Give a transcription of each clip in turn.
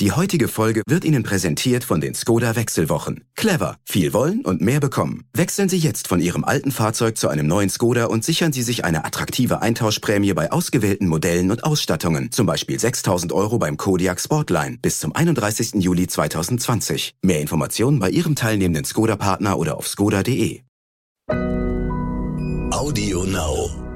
Die heutige Folge wird Ihnen präsentiert von den Skoda Wechselwochen. Clever, viel wollen und mehr bekommen. Wechseln Sie jetzt von Ihrem alten Fahrzeug zu einem neuen Skoda und sichern Sie sich eine attraktive Eintauschprämie bei ausgewählten Modellen und Ausstattungen. Zum Beispiel 6000 Euro beim Kodiak Sportline bis zum 31. Juli 2020. Mehr Informationen bei Ihrem teilnehmenden Skoda-Partner oder auf skoda.de. Audio Now.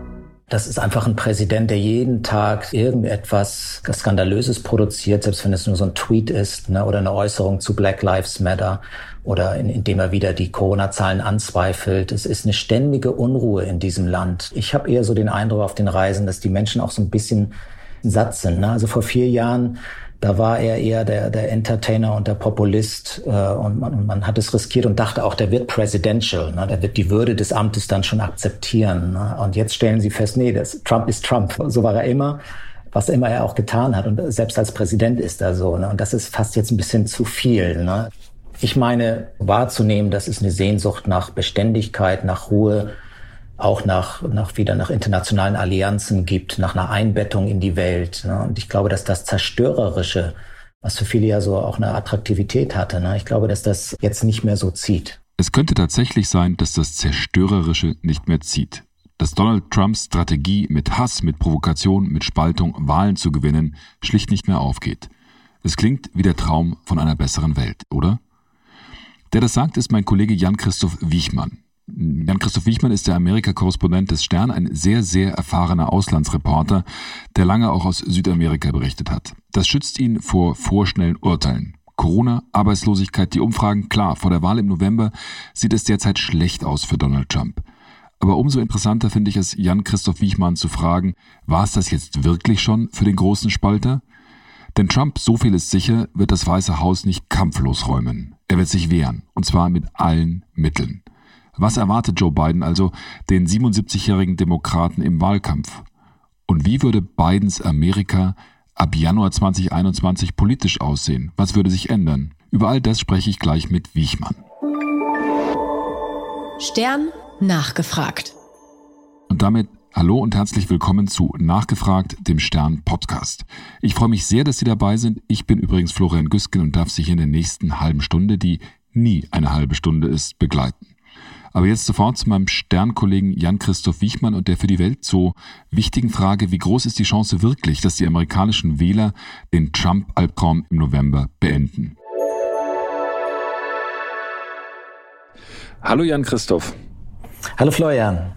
Das ist einfach ein Präsident, der jeden Tag irgendetwas Skandalöses produziert, selbst wenn es nur so ein Tweet ist ne, oder eine Äußerung zu Black Lives Matter oder in, indem er wieder die Corona-Zahlen anzweifelt. Es ist eine ständige Unruhe in diesem Land. Ich habe eher so den Eindruck auf den Reisen, dass die Menschen auch so ein bisschen satt sind. Ne? Also vor vier Jahren da war er eher der, der Entertainer und der Populist äh, und man, man hat es riskiert und dachte auch, der wird presidential, ne? der wird die Würde des Amtes dann schon akzeptieren. Ne? Und jetzt stellen sie fest, nee, das, Trump ist Trump. So war er immer, was immer er auch getan hat. Und selbst als Präsident ist er so. Ne? Und das ist fast jetzt ein bisschen zu viel. Ne? Ich meine, wahrzunehmen, das ist eine Sehnsucht nach Beständigkeit, nach Ruhe, auch nach, nach wieder nach internationalen Allianzen gibt, nach einer Einbettung in die Welt. Ne? Und ich glaube, dass das Zerstörerische, was für viele ja so auch eine Attraktivität hatte, ne? ich glaube, dass das jetzt nicht mehr so zieht. Es könnte tatsächlich sein, dass das Zerstörerische nicht mehr zieht. Dass Donald Trumps Strategie mit Hass, mit Provokation, mit Spaltung Wahlen zu gewinnen, schlicht nicht mehr aufgeht. Es klingt wie der Traum von einer besseren Welt, oder? Der das sagt, ist mein Kollege Jan-Christoph Wiechmann. Jan-Christoph Wichmann ist der Amerika-Korrespondent des Stern, ein sehr, sehr erfahrener Auslandsreporter, der lange auch aus Südamerika berichtet hat. Das schützt ihn vor vorschnellen Urteilen. Corona, Arbeitslosigkeit, die Umfragen, klar, vor der Wahl im November sieht es derzeit schlecht aus für Donald Trump. Aber umso interessanter finde ich es, Jan-Christoph Wichmann zu fragen, war es das jetzt wirklich schon für den großen Spalter? Denn Trump, so viel ist sicher, wird das Weiße Haus nicht kampflos räumen. Er wird sich wehren, und zwar mit allen Mitteln. Was erwartet Joe Biden also den 77-jährigen Demokraten im Wahlkampf? Und wie würde Bidens Amerika ab Januar 2021 politisch aussehen? Was würde sich ändern? Über all das spreche ich gleich mit Wiechmann. Stern nachgefragt. Und damit hallo und herzlich willkommen zu Nachgefragt, dem Stern Podcast. Ich freue mich sehr, dass Sie dabei sind. Ich bin übrigens Florian Güsken und darf Sie hier in der nächsten halben Stunde, die nie eine halbe Stunde ist, begleiten. Aber jetzt sofort zu meinem Sternkollegen Jan-Christoph Wichmann und der für die Welt so wichtigen Frage, wie groß ist die Chance wirklich, dass die amerikanischen Wähler den Trump-Albtraum im November beenden? Hallo Jan-Christoph. Hallo Florian.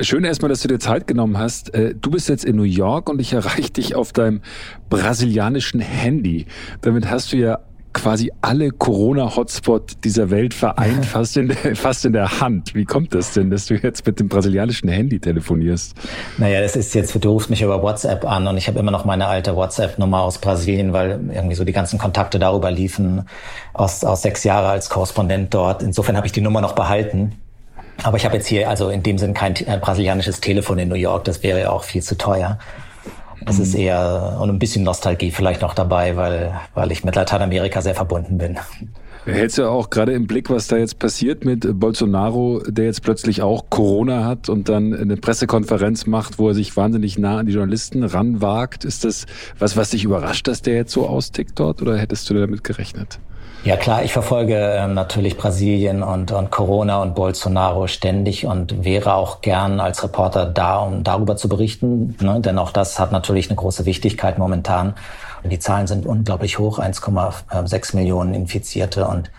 Schön erstmal, dass du dir Zeit genommen hast. Äh, du bist jetzt in New York und ich erreiche dich auf deinem brasilianischen Handy. Damit hast du ja quasi alle Corona-Hotspot dieser Welt vereint, fast in, der, fast in der Hand. Wie kommt das denn, dass du jetzt mit dem brasilianischen Handy telefonierst? Naja, das ist jetzt, du rufst mich über WhatsApp an und ich habe immer noch meine alte WhatsApp-Nummer aus Brasilien, weil irgendwie so die ganzen Kontakte darüber liefen, aus, aus sechs Jahren als Korrespondent dort. Insofern habe ich die Nummer noch behalten. Aber ich habe jetzt hier also in dem Sinn kein äh, brasilianisches Telefon in New York, das wäre ja auch viel zu teuer. Es ist eher und ein bisschen Nostalgie vielleicht noch dabei, weil, weil ich mit Lateinamerika sehr verbunden bin. Hältst du auch gerade im Blick, was da jetzt passiert mit Bolsonaro, der jetzt plötzlich auch Corona hat und dann eine Pressekonferenz macht, wo er sich wahnsinnig nah an die Journalisten ranwagt? Ist das was, was dich überrascht, dass der jetzt so austickt dort oder hättest du damit gerechnet? Ja klar, ich verfolge ähm, natürlich Brasilien und, und Corona und Bolsonaro ständig und wäre auch gern als Reporter da, um darüber zu berichten. Ne? Denn auch das hat natürlich eine große Wichtigkeit momentan. Die Zahlen sind unglaublich hoch, 1,6 Millionen Infizierte und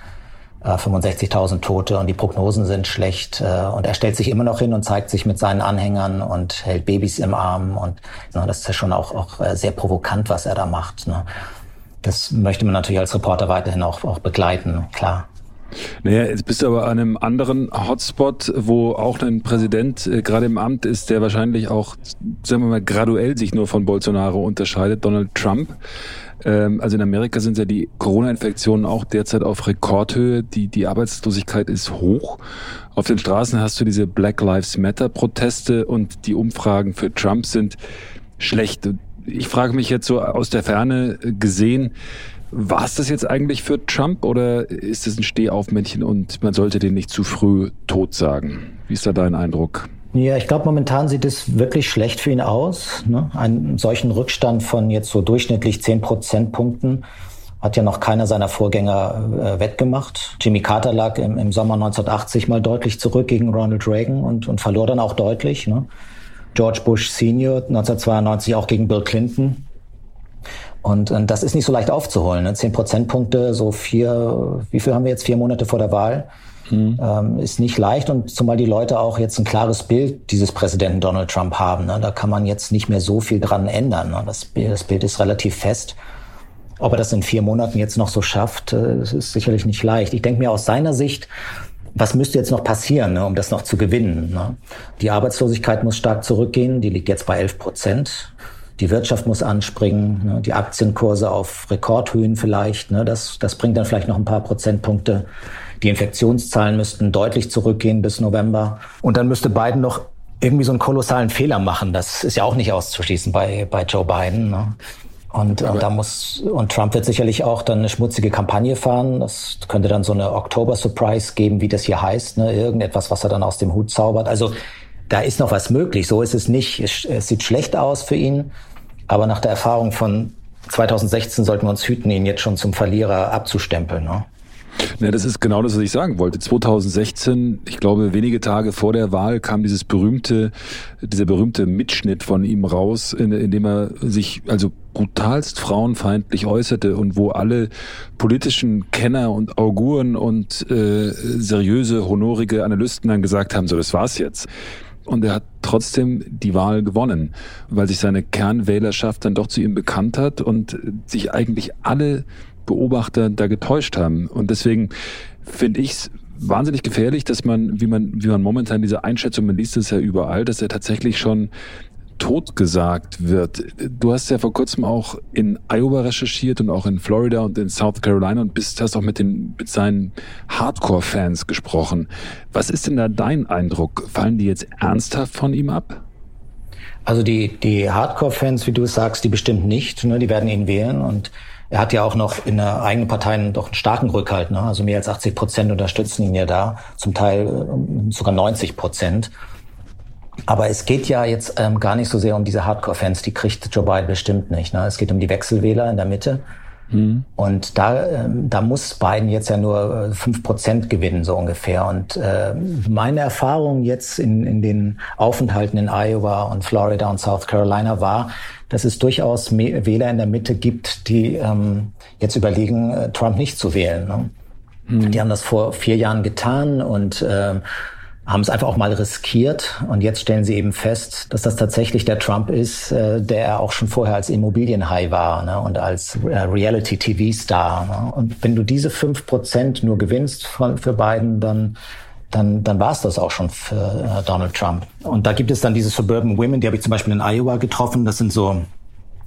äh, 65.000 Tote und die Prognosen sind schlecht. Äh, und er stellt sich immer noch hin und zeigt sich mit seinen Anhängern und hält Babys im Arm. Und ne, das ist ja schon auch, auch äh, sehr provokant, was er da macht. Ne? Das möchte man natürlich als Reporter weiterhin auch, auch begleiten, klar. Naja, jetzt bist du aber an einem anderen Hotspot, wo auch ein Präsident äh, gerade im Amt ist, der wahrscheinlich auch, sagen wir mal, graduell sich nur von Bolsonaro unterscheidet, Donald Trump. Ähm, also in Amerika sind ja die Corona-Infektionen auch derzeit auf Rekordhöhe. Die, die Arbeitslosigkeit ist hoch. Auf den Straßen hast du diese Black Lives Matter-Proteste und die Umfragen für Trump sind schlecht ich frage mich jetzt so aus der Ferne gesehen, war es das jetzt eigentlich für Trump oder ist es ein Stehaufmännchen und man sollte den nicht zu früh tot sagen? Wie ist da dein Eindruck? Ja, ich glaube, momentan sieht es wirklich schlecht für ihn aus. Ne? Einen solchen Rückstand von jetzt so durchschnittlich zehn Prozentpunkten hat ja noch keiner seiner Vorgänger äh, wettgemacht. Jimmy Carter lag im, im, Sommer 1980 mal deutlich zurück gegen Ronald Reagan und, und verlor dann auch deutlich. Ne? George Bush Senior 1992 auch gegen Bill Clinton. Und, und das ist nicht so leicht aufzuholen. Ne? Zehn Prozentpunkte, so vier, wie viel haben wir jetzt? Vier Monate vor der Wahl. Mhm. Ähm, ist nicht leicht und zumal die Leute auch jetzt ein klares Bild dieses Präsidenten Donald Trump haben. Ne? Da kann man jetzt nicht mehr so viel dran ändern. Ne? Das, das Bild ist relativ fest. Ob er das in vier Monaten jetzt noch so schafft, äh, ist sicherlich nicht leicht. Ich denke mir aus seiner Sicht, was müsste jetzt noch passieren, ne, um das noch zu gewinnen? Ne? Die Arbeitslosigkeit muss stark zurückgehen, die liegt jetzt bei 11 Prozent. Die Wirtschaft muss anspringen, ne, die Aktienkurse auf Rekordhöhen vielleicht. Ne, das, das bringt dann vielleicht noch ein paar Prozentpunkte. Die Infektionszahlen müssten deutlich zurückgehen bis November. Und dann müsste Biden noch irgendwie so einen kolossalen Fehler machen. Das ist ja auch nicht auszuschließen bei, bei Joe Biden. Ne? Und, und da muss, und Trump wird sicherlich auch dann eine schmutzige Kampagne fahren. Das könnte dann so eine Oktober-Surprise geben, wie das hier heißt, ne? Irgendetwas, was er dann aus dem Hut zaubert. Also da ist noch was möglich. So ist es nicht. Es, es sieht schlecht aus für ihn. Aber nach der Erfahrung von 2016 sollten wir uns hüten, ihn jetzt schon zum Verlierer abzustempeln. Ne? Ja, das ist genau das, was ich sagen wollte. 2016, ich glaube, wenige Tage vor der Wahl kam dieses berühmte, dieser berühmte Mitschnitt von ihm raus, in, in dem er sich also brutalst frauenfeindlich äußerte und wo alle politischen Kenner und Auguren und äh, seriöse, honorige Analysten dann gesagt haben, so, das war's jetzt. Und er hat trotzdem die Wahl gewonnen, weil sich seine Kernwählerschaft dann doch zu ihm bekannt hat und sich eigentlich alle Beobachter da getäuscht haben. Und deswegen finde ich es wahnsinnig gefährlich, dass man, wie man, wie man momentan diese Einschätzung, man liest es ja überall, dass er tatsächlich schon totgesagt wird. Du hast ja vor kurzem auch in Iowa recherchiert und auch in Florida und in South Carolina und bist, hast auch mit den, mit seinen Hardcore-Fans gesprochen. Was ist denn da dein Eindruck? Fallen die jetzt ernsthaft von ihm ab? Also die, die Hardcore-Fans, wie du sagst, die bestimmt nicht. Ne? Die werden ihn wählen und er hat ja auch noch in der eigenen Partei doch einen starken Rückhalt. Ne? Also mehr als 80 Prozent unterstützen ihn ja da, zum Teil äh, sogar 90 Prozent. Aber es geht ja jetzt ähm, gar nicht so sehr um diese Hardcore-Fans, die kriegt Joe Biden bestimmt nicht. Ne? Es geht um die Wechselwähler in der Mitte. Mhm. Und da, ähm, da muss Biden jetzt ja nur äh, fünf Prozent gewinnen, so ungefähr. Und äh, meine Erfahrung jetzt in, in den Aufenthalten in Iowa und Florida und South Carolina war, dass es durchaus Wähler in der Mitte gibt, die ähm, jetzt überlegen, äh, Trump nicht zu wählen. Ne? Mhm. Die haben das vor vier Jahren getan und äh, haben es einfach auch mal riskiert und jetzt stellen sie eben fest, dass das tatsächlich der Trump ist, äh, der auch schon vorher als Immobilienhigh war ne, und als äh, Reality-TV-Star. Ne? Und wenn du diese fünf Prozent nur gewinnst von, für Biden, dann dann, dann war es das auch schon für äh, Donald Trump. Und da gibt es dann diese Suburban Women, die habe ich zum Beispiel in Iowa getroffen. Das sind so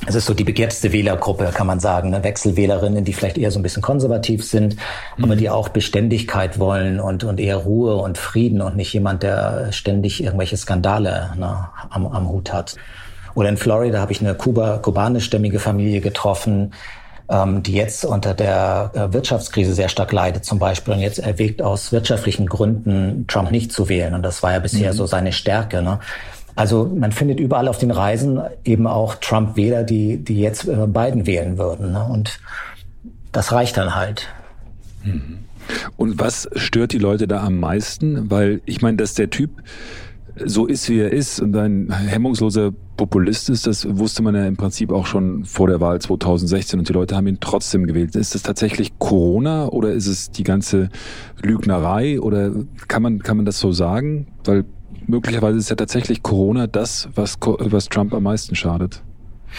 es ist so die begehrteste Wählergruppe, kann man sagen. Ne? Wechselwählerinnen, die vielleicht eher so ein bisschen konservativ sind, mhm. aber die auch Beständigkeit wollen und, und eher Ruhe und Frieden und nicht jemand, der ständig irgendwelche Skandale ne, am, am Hut hat. Oder in Florida habe ich eine Kuba, kubanischstämmige Familie getroffen, ähm, die jetzt unter der äh, Wirtschaftskrise sehr stark leidet zum Beispiel und jetzt erwägt aus wirtschaftlichen Gründen Trump nicht zu wählen. Und das war ja bisher mhm. so seine Stärke. Ne? Also man findet überall auf den Reisen eben auch Trump-Wähler, die, die jetzt äh, Biden wählen würden. Ne? Und das reicht dann halt. Mhm. Und was stört die Leute da am meisten? Weil ich meine, dass der Typ so ist, wie er ist und ein hemmungsloser Populist ist, das wusste man ja im Prinzip auch schon vor der Wahl 2016 und die Leute haben ihn trotzdem gewählt. Ist das tatsächlich Corona oder ist es die ganze Lügnerei oder kann man, kann man das so sagen? Weil möglicherweise ist ja tatsächlich Corona das, was, was Trump am meisten schadet.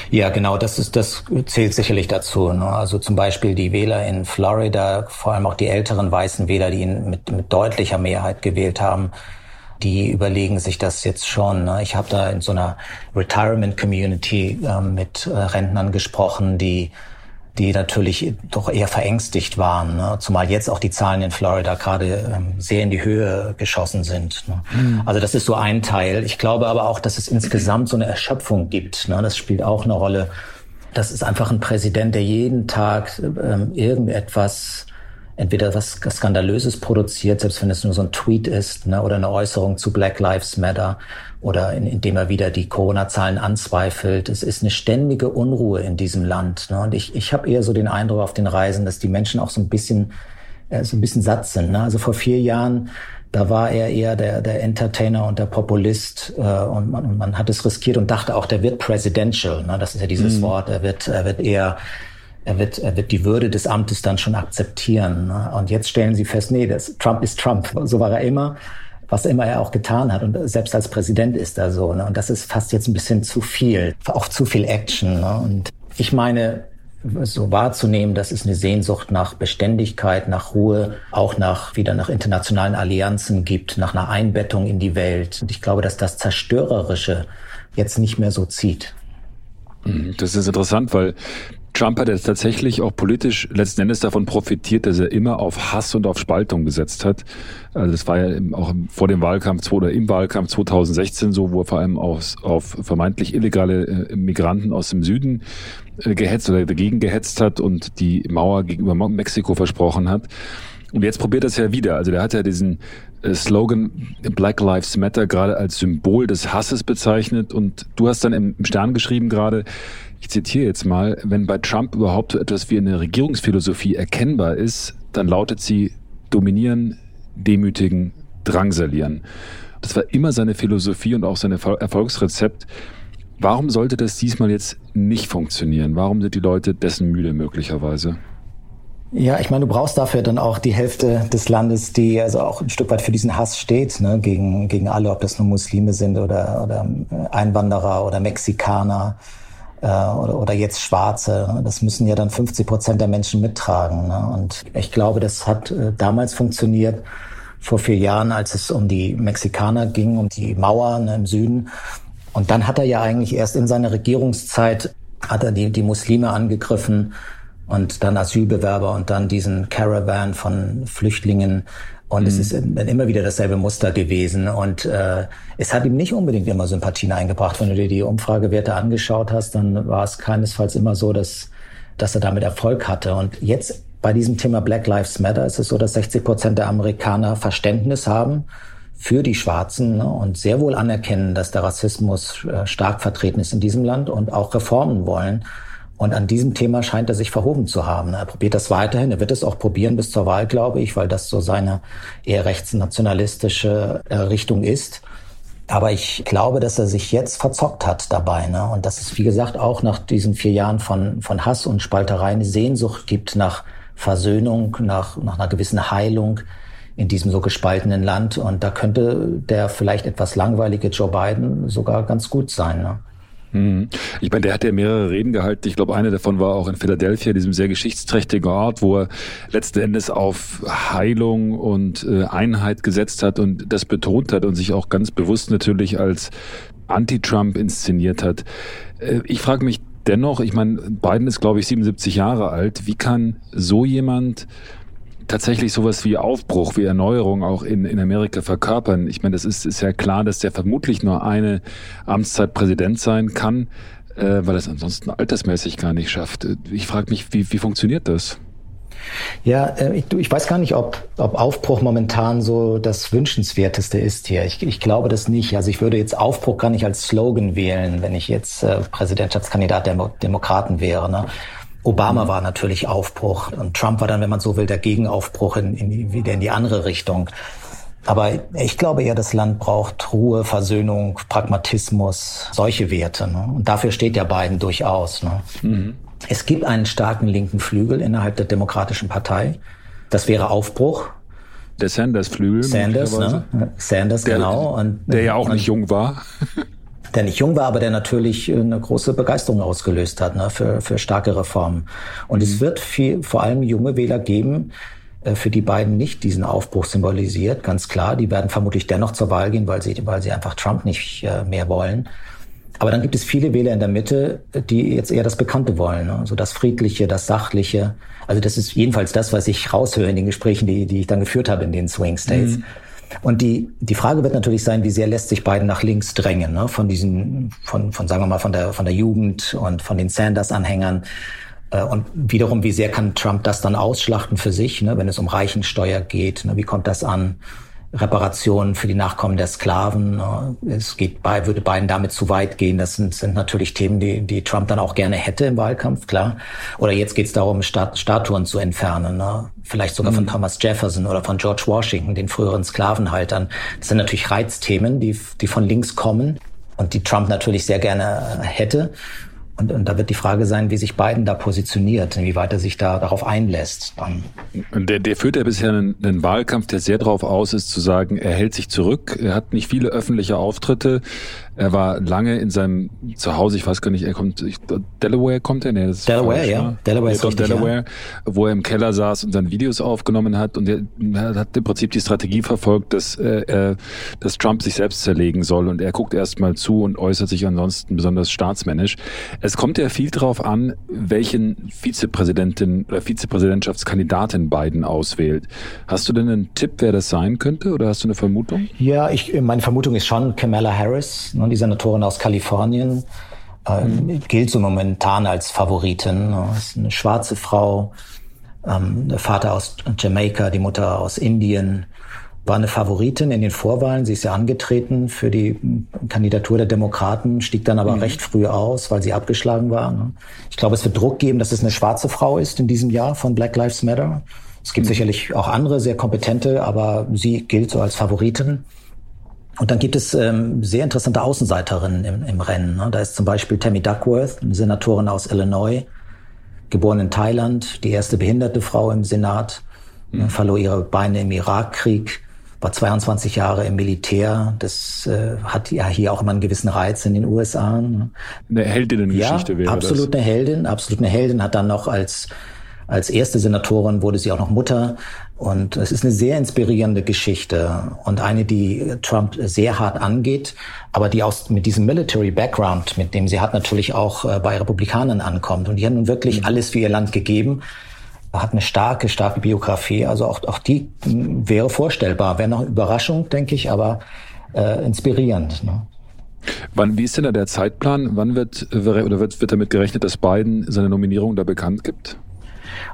Ja, genau, das ist, das zählt sicherlich dazu. Ne? Also zum Beispiel die Wähler in Florida, vor allem auch die älteren weißen Wähler, die ihn mit, mit deutlicher Mehrheit gewählt haben, die überlegen sich das jetzt schon. Ne? Ich habe da in so einer Retirement Community äh, mit äh, Rentnern gesprochen, die die natürlich doch eher verängstigt waren, ne? zumal jetzt auch die Zahlen in Florida gerade ähm, sehr in die Höhe geschossen sind. Ne? Mhm. Also das ist so ein Teil. Ich glaube aber auch, dass es insgesamt so eine Erschöpfung gibt. Ne? Das spielt auch eine Rolle. Das ist einfach ein Präsident, der jeden Tag ähm, irgendetwas entweder was Skandalöses produziert, selbst wenn es nur so ein Tweet ist ne, oder eine Äußerung zu Black Lives Matter oder in, indem er wieder die Corona-Zahlen anzweifelt. Es ist eine ständige Unruhe in diesem Land. Ne? Und ich, ich habe eher so den Eindruck auf den Reisen, dass die Menschen auch so ein bisschen, äh, so ein bisschen satt sind. Ne? Also vor vier Jahren da war er eher der, der Entertainer und der Populist äh, und man, man hat es riskiert und dachte auch, der wird presidential. Ne? Das ist ja dieses mhm. Wort. Er wird, er wird eher er wird, er wird die Würde des Amtes dann schon akzeptieren. Ne? Und jetzt stellen sie fest, nee, das, Trump ist Trump. So war er immer, was immer er auch getan hat. Und selbst als Präsident ist er so. Ne? Und das ist fast jetzt ein bisschen zu viel, auch zu viel Action. Ne? Und ich meine, so wahrzunehmen, das ist eine Sehnsucht nach Beständigkeit, nach Ruhe, auch nach wieder nach internationalen Allianzen gibt, nach einer Einbettung in die Welt. Und ich glaube, dass das Zerstörerische jetzt nicht mehr so zieht. Mhm, das ist interessant, weil Trump hat jetzt tatsächlich auch politisch letzten Endes davon profitiert, dass er immer auf Hass und auf Spaltung gesetzt hat. Also das war ja auch vor dem Wahlkampf oder im Wahlkampf 2016 so, wo er vor allem auf, auf vermeintlich illegale äh, Migranten aus dem Süden äh, gehetzt oder dagegen gehetzt hat und die Mauer gegenüber Mexiko versprochen hat. Und jetzt probiert er es ja wieder. Also der hat ja diesen äh, Slogan Black Lives Matter gerade als Symbol des Hasses bezeichnet. Und du hast dann im Stern geschrieben gerade, ich zitiere jetzt mal, wenn bei Trump überhaupt so etwas wie eine Regierungsphilosophie erkennbar ist, dann lautet sie dominieren, demütigen, drangsalieren. Das war immer seine Philosophie und auch sein Erfolgsrezept. Warum sollte das diesmal jetzt nicht funktionieren? Warum sind die Leute dessen müde möglicherweise? Ja, ich meine, du brauchst dafür dann auch die Hälfte des Landes, die also auch ein Stück weit für diesen Hass steht, ne, gegen, gegen alle, ob das nur Muslime sind oder, oder Einwanderer oder Mexikaner äh, oder, oder jetzt Schwarze. Das müssen ja dann 50 Prozent der Menschen mittragen. Ne? Und ich glaube, das hat äh, damals funktioniert, vor vier Jahren, als es um die Mexikaner ging, um die Mauer ne, im Süden. Und dann hat er ja eigentlich erst in seiner Regierungszeit hat er die, die Muslime angegriffen und dann Asylbewerber und dann diesen Caravan von Flüchtlingen und mhm. es ist dann immer wieder dasselbe Muster gewesen. Und äh, es hat ihm nicht unbedingt immer Sympathien eingebracht. Wenn du dir die Umfragewerte angeschaut hast, dann war es keinesfalls immer so, dass, dass er damit Erfolg hatte. Und jetzt bei diesem Thema Black Lives Matter ist es so, dass 60 Prozent der Amerikaner Verständnis haben für die Schwarzen ne, und sehr wohl anerkennen, dass der Rassismus äh, stark vertreten ist in diesem Land und auch Reformen wollen. Und an diesem Thema scheint er sich verhoben zu haben. Er probiert das weiterhin. Er wird es auch probieren bis zur Wahl, glaube ich, weil das so seine eher rechtsnationalistische äh, Richtung ist. Aber ich glaube, dass er sich jetzt verzockt hat dabei. Ne? Und dass es, wie gesagt, auch nach diesen vier Jahren von, von Hass und Spalterei eine Sehnsucht gibt nach Versöhnung, nach, nach einer gewissen Heilung in diesem so gespaltenen Land. Und da könnte der vielleicht etwas langweilige Joe Biden sogar ganz gut sein. Ne? Hm. Ich meine, der hat ja mehrere Reden gehalten. Ich glaube, eine davon war auch in Philadelphia, diesem sehr geschichtsträchtigen Ort, wo er letzten Endes auf Heilung und äh, Einheit gesetzt hat und das betont hat und sich auch ganz bewusst natürlich als Anti-Trump inszeniert hat. Äh, ich frage mich dennoch, ich meine, Biden ist, glaube ich, 77 Jahre alt. Wie kann so jemand tatsächlich sowas wie Aufbruch, wie Erneuerung auch in, in Amerika verkörpern. Ich meine, das ist, ist ja klar, dass der vermutlich nur eine Amtszeit Präsident sein kann, äh, weil es ansonsten altersmäßig gar nicht schafft. Ich frage mich, wie, wie funktioniert das? Ja, äh, ich, weiß gar nicht, ob, ob Aufbruch momentan so das Wünschenswerteste ist hier. Ich, ich glaube das nicht. Also ich würde jetzt Aufbruch gar nicht als Slogan wählen, wenn ich jetzt äh, Präsidentschaftskandidat der Demokraten wäre. Ne? Obama war natürlich Aufbruch und Trump war dann, wenn man so will, der Gegenaufbruch in, in, wieder in die andere Richtung. Aber ich glaube eher, das Land braucht Ruhe, Versöhnung, Pragmatismus, solche Werte. Ne? Und dafür steht ja Biden durchaus. Ne? Mhm. Es gibt einen starken linken Flügel innerhalb der Demokratischen Partei. Das wäre Aufbruch. Der Sanders-Flügel. Sanders, ne? Sanders, der, genau. Und, der ja auch und, nicht jung war. der nicht jung war, aber der natürlich äh, eine große Begeisterung ausgelöst hat ne, für, für starke Reformen. Und mhm. es wird viel, vor allem junge Wähler geben, äh, für die beiden nicht diesen Aufbruch symbolisiert, ganz klar. Die werden vermutlich dennoch zur Wahl gehen, weil sie, weil sie einfach Trump nicht äh, mehr wollen. Aber dann gibt es viele Wähler in der Mitte, die jetzt eher das Bekannte wollen, ne? also das Friedliche, das Sachliche. Also das ist jedenfalls das, was ich raushöre in den Gesprächen, die, die ich dann geführt habe in den Swing States. Mhm. Und die, die Frage wird natürlich sein, wie sehr lässt sich Biden nach links drängen, ne? von diesen, von, von, sagen wir mal, von der, von der Jugend und von den Sanders-Anhängern. Äh, und wiederum, wie sehr kann Trump das dann ausschlachten für sich, ne, wenn es um Reichensteuer geht? Ne, wie kommt das an? Reparationen für die Nachkommen der Sklaven. Ne? Es geht bei, würde Biden damit zu weit gehen. Das sind, sind natürlich Themen, die, die Trump dann auch gerne hätte im Wahlkampf, klar. Oder jetzt geht es darum, Stat Statuen zu entfernen. Ne? Vielleicht sogar mhm. von Thomas Jefferson oder von George Washington, den früheren Sklavenhaltern. Das sind natürlich Reizthemen, die, die von links kommen und die Trump natürlich sehr gerne hätte. Und, und da wird die Frage sein, wie sich Biden da positioniert, inwieweit er sich da darauf einlässt. Dann. Der, der führt ja bisher einen, einen Wahlkampf, der sehr darauf aus ist, zu sagen, er hält sich zurück, er hat nicht viele öffentliche Auftritte, er war lange in seinem Zuhause, ich weiß gar nicht, er kommt, ich, Delaware kommt er? Nee, das ist Delaware, falsch, ja. Ne? Delaware ist richtig, Delaware, ja. wo er im Keller saß und dann Videos aufgenommen hat und er, hat im Prinzip die Strategie verfolgt, dass, äh, dass Trump sich selbst zerlegen soll und er guckt erst mal zu und äußert sich ansonsten besonders staatsmännisch. Es kommt ja viel darauf an, welchen Vizepräsidentin oder Vizepräsidentschaftskandidatin Biden auswählt. Hast du denn einen Tipp, wer das sein könnte oder hast du eine Vermutung? Ja, ich, meine Vermutung ist schon Kamala Harris die Senatorin aus Kalifornien, äh, mhm. gilt so momentan als Favoritin. Ist eine schwarze Frau, ähm, der Vater aus Jamaika, die Mutter aus Indien. War eine Favoritin in den Vorwahlen. Sie ist ja angetreten für die Kandidatur der Demokraten, stieg dann aber mhm. recht früh aus, weil sie abgeschlagen war. Ne? Ich glaube, es wird Druck geben, dass es eine schwarze Frau ist in diesem Jahr von Black Lives Matter. Es gibt mhm. sicherlich auch andere sehr kompetente, aber sie gilt so als Favoritin. Und dann gibt es ähm, sehr interessante Außenseiterinnen im, im Rennen. Ne? Da ist zum Beispiel Tammy Duckworth, eine Senatorin aus Illinois, geboren in Thailand, die erste behinderte Frau im Senat, mhm. verlor ihre Beine im Irakkrieg, war 22 Jahre im Militär. Das äh, hat ja hier auch immer einen gewissen Reiz in den USA. Ne? Eine Heldinnengeschichte ja, wäre absolut das. eine Heldin, absolut eine Heldin, hat dann noch als als erste Senatorin wurde sie auch noch Mutter. Und es ist eine sehr inspirierende Geschichte und eine, die Trump sehr hart angeht, aber die aus, mit diesem Military Background, mit dem sie hat, natürlich auch äh, bei Republikanern ankommt. Und die hat nun wirklich mhm. alles für ihr Land gegeben hat eine starke, starke Biografie. Also auch, auch die wäre vorstellbar. Wäre noch eine Überraschung, denke ich, aber äh, inspirierend. Ne? Wann, wie ist denn da der Zeitplan? Wann wird, oder wird, wird damit gerechnet, dass Biden seine Nominierung da bekannt gibt?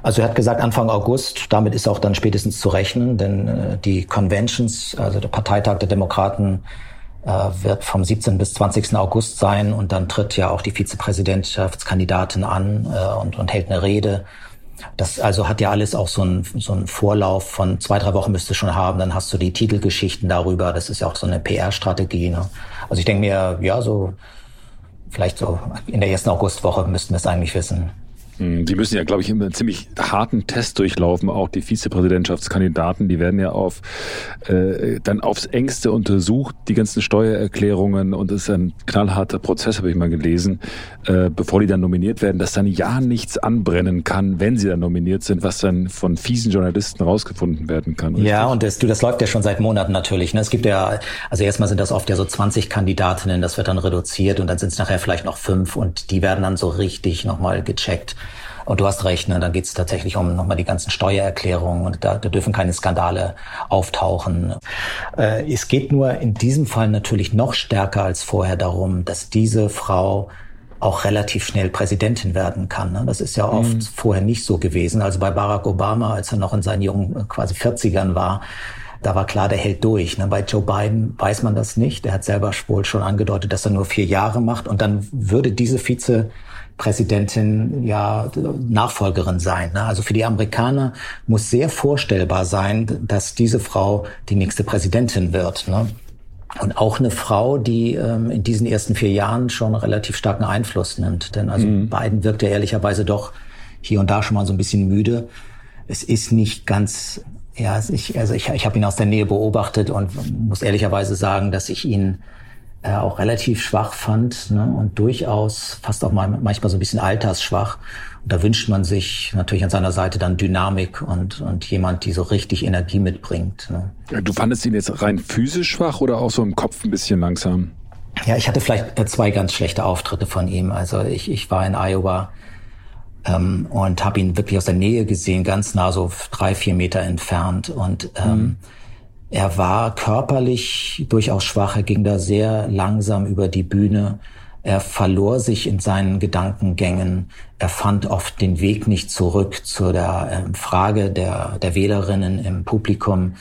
Also er hat gesagt Anfang August, damit ist auch dann spätestens zu rechnen, denn äh, die Conventions, also der Parteitag der Demokraten, äh, wird vom 17. bis 20. August sein und dann tritt ja auch die Vizepräsidentschaftskandidatin an äh, und, und hält eine Rede. Das also hat ja alles auch so einen so einen Vorlauf von zwei, drei Wochen müsste schon haben. Dann hast du die Titelgeschichten darüber. Das ist ja auch so eine PR-Strategie. Ne? Also ich denke mir, ja, so vielleicht so in der ersten Augustwoche müssten wir es eigentlich wissen. Hm, die müssen ja, glaube ich, immer einen ziemlich harten Test durchlaufen, auch die Vizepräsidentschaftskandidaten. Die werden ja auf äh, dann aufs engste untersucht, die ganzen Steuererklärungen und es ist ein knallharter Prozess, habe ich mal gelesen, äh, bevor die dann nominiert werden, dass dann ja nichts anbrennen kann, wenn sie dann nominiert sind, was dann von fiesen Journalisten rausgefunden werden kann. Richtig? Ja, und das, du, das läuft ja schon seit Monaten natürlich. Ne? Es gibt ja, also erstmal sind das oft ja so 20 Kandidatinnen, das wird dann reduziert und dann sind es nachher vielleicht noch fünf und die werden dann so richtig nochmal gecheckt. Und du hast recht, ne, dann geht es tatsächlich um nochmal die ganzen Steuererklärungen und da, da dürfen keine Skandale auftauchen. Äh, es geht nur in diesem Fall natürlich noch stärker als vorher darum, dass diese Frau auch relativ schnell Präsidentin werden kann. Ne? Das ist ja oft mhm. vorher nicht so gewesen. Also bei Barack Obama, als er noch in seinen jungen quasi 40ern war, da war klar, der hält durch. Ne? Bei Joe Biden weiß man das nicht. Er hat selber wohl schon angedeutet, dass er nur vier Jahre macht und dann würde diese Vize Präsidentin ja Nachfolgerin sein. Ne? Also für die Amerikaner muss sehr vorstellbar sein, dass diese Frau die nächste Präsidentin wird. Ne? Und auch eine Frau, die ähm, in diesen ersten vier Jahren schon relativ starken Einfluss nimmt. Denn also mhm. Biden wirkt ja ehrlicherweise doch hier und da schon mal so ein bisschen müde. Es ist nicht ganz, ja, ich, also ich, ich habe ihn aus der Nähe beobachtet und muss ehrlicherweise sagen, dass ich ihn äh, auch relativ schwach fand ne? und durchaus fast auch mal, manchmal so ein bisschen altersschwach. Und da wünscht man sich natürlich an seiner Seite dann Dynamik und, und jemand, die so richtig Energie mitbringt. Ne? Du fandest ihn jetzt rein physisch schwach oder auch so im Kopf ein bisschen langsam? Ja, ich hatte vielleicht äh, zwei ganz schlechte Auftritte von ihm. Also ich, ich war in Iowa ähm, und habe ihn wirklich aus der Nähe gesehen, ganz nah, so drei, vier Meter entfernt. Und ähm, mhm er war körperlich durchaus schwach, er ging da sehr langsam über die Bühne. Er verlor sich in seinen Gedankengängen. Er fand oft den Weg nicht zurück zu der ähm, Frage der, der Wählerinnen im Publikum.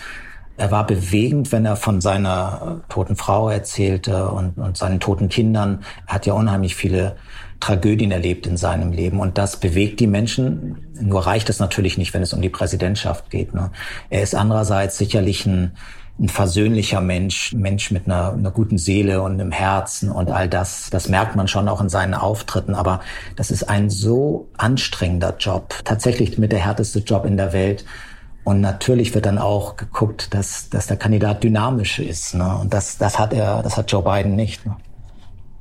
Er war bewegend, wenn er von seiner toten Frau erzählte und, und seinen toten Kindern. Er hat ja unheimlich viele Tragödien erlebt in seinem Leben und das bewegt die Menschen. Nur reicht es natürlich nicht, wenn es um die Präsidentschaft geht. Ne? Er ist andererseits sicherlich ein ein versöhnlicher Mensch, Mensch mit einer, einer guten Seele und einem Herzen und all das. Das merkt man schon auch in seinen Auftritten. Aber das ist ein so anstrengender Job. Tatsächlich mit der härteste Job in der Welt. Und natürlich wird dann auch geguckt, dass, dass der Kandidat dynamisch ist. Ne? Und das, das hat er, das hat Joe Biden nicht. Ne?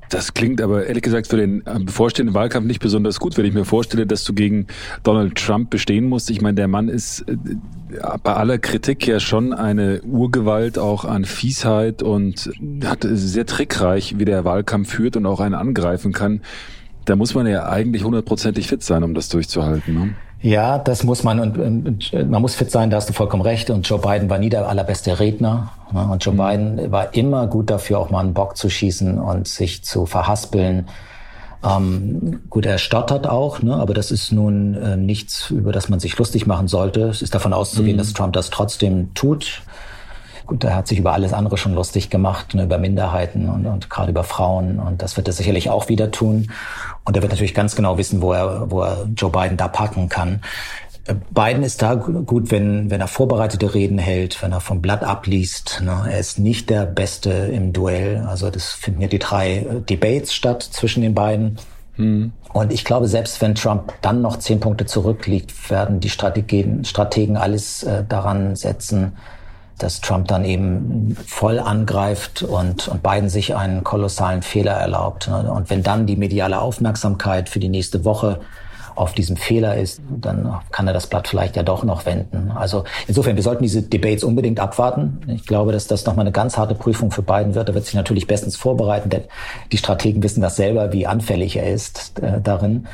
Das klingt aber ehrlich gesagt für den äh, bevorstehenden Wahlkampf nicht besonders gut, wenn ich mir vorstelle, dass du gegen Donald Trump bestehen musst. Ich meine, der Mann ist äh, bei aller Kritik ja schon eine Urgewalt auch an Fiesheit und hat sehr trickreich, wie der Wahlkampf führt und auch einen angreifen kann. Da muss man ja eigentlich hundertprozentig fit sein, um das durchzuhalten. Ne? Ja, das muss man und, und, man muss fit sein, da hast du vollkommen recht. Und Joe Biden war nie der allerbeste Redner. Ne? Und Joe mhm. Biden war immer gut dafür, auch mal einen Bock zu schießen und sich zu verhaspeln. Ähm, gut, er stottert auch, ne? aber das ist nun äh, nichts, über das man sich lustig machen sollte. Es ist davon auszugehen, mhm. dass Trump das trotzdem tut. Gut, er hat sich über alles andere schon lustig gemacht, ne, über Minderheiten und, und gerade über Frauen. Und das wird er sicherlich auch wieder tun. Und er wird natürlich ganz genau wissen, wo er, wo er Joe Biden da packen kann. Biden ist da gut, wenn, wenn er vorbereitete Reden hält, wenn er vom Blatt abliest. Ne? Er ist nicht der Beste im Duell. Also das finden ja die drei äh, Debates statt zwischen den beiden. Hm. Und ich glaube, selbst wenn Trump dann noch zehn Punkte zurückliegt, werden die Strategen, Strategen alles äh, daran setzen, dass Trump dann eben voll angreift und, und Biden sich einen kolossalen Fehler erlaubt. Und wenn dann die mediale Aufmerksamkeit für die nächste Woche auf diesem Fehler ist, dann kann er das Blatt vielleicht ja doch noch wenden. Also insofern, wir sollten diese Debates unbedingt abwarten. Ich glaube, dass das nochmal eine ganz harte Prüfung für Biden wird. Er wird sich natürlich bestens vorbereiten, denn die Strategen wissen das selber, wie anfällig er ist äh, darin.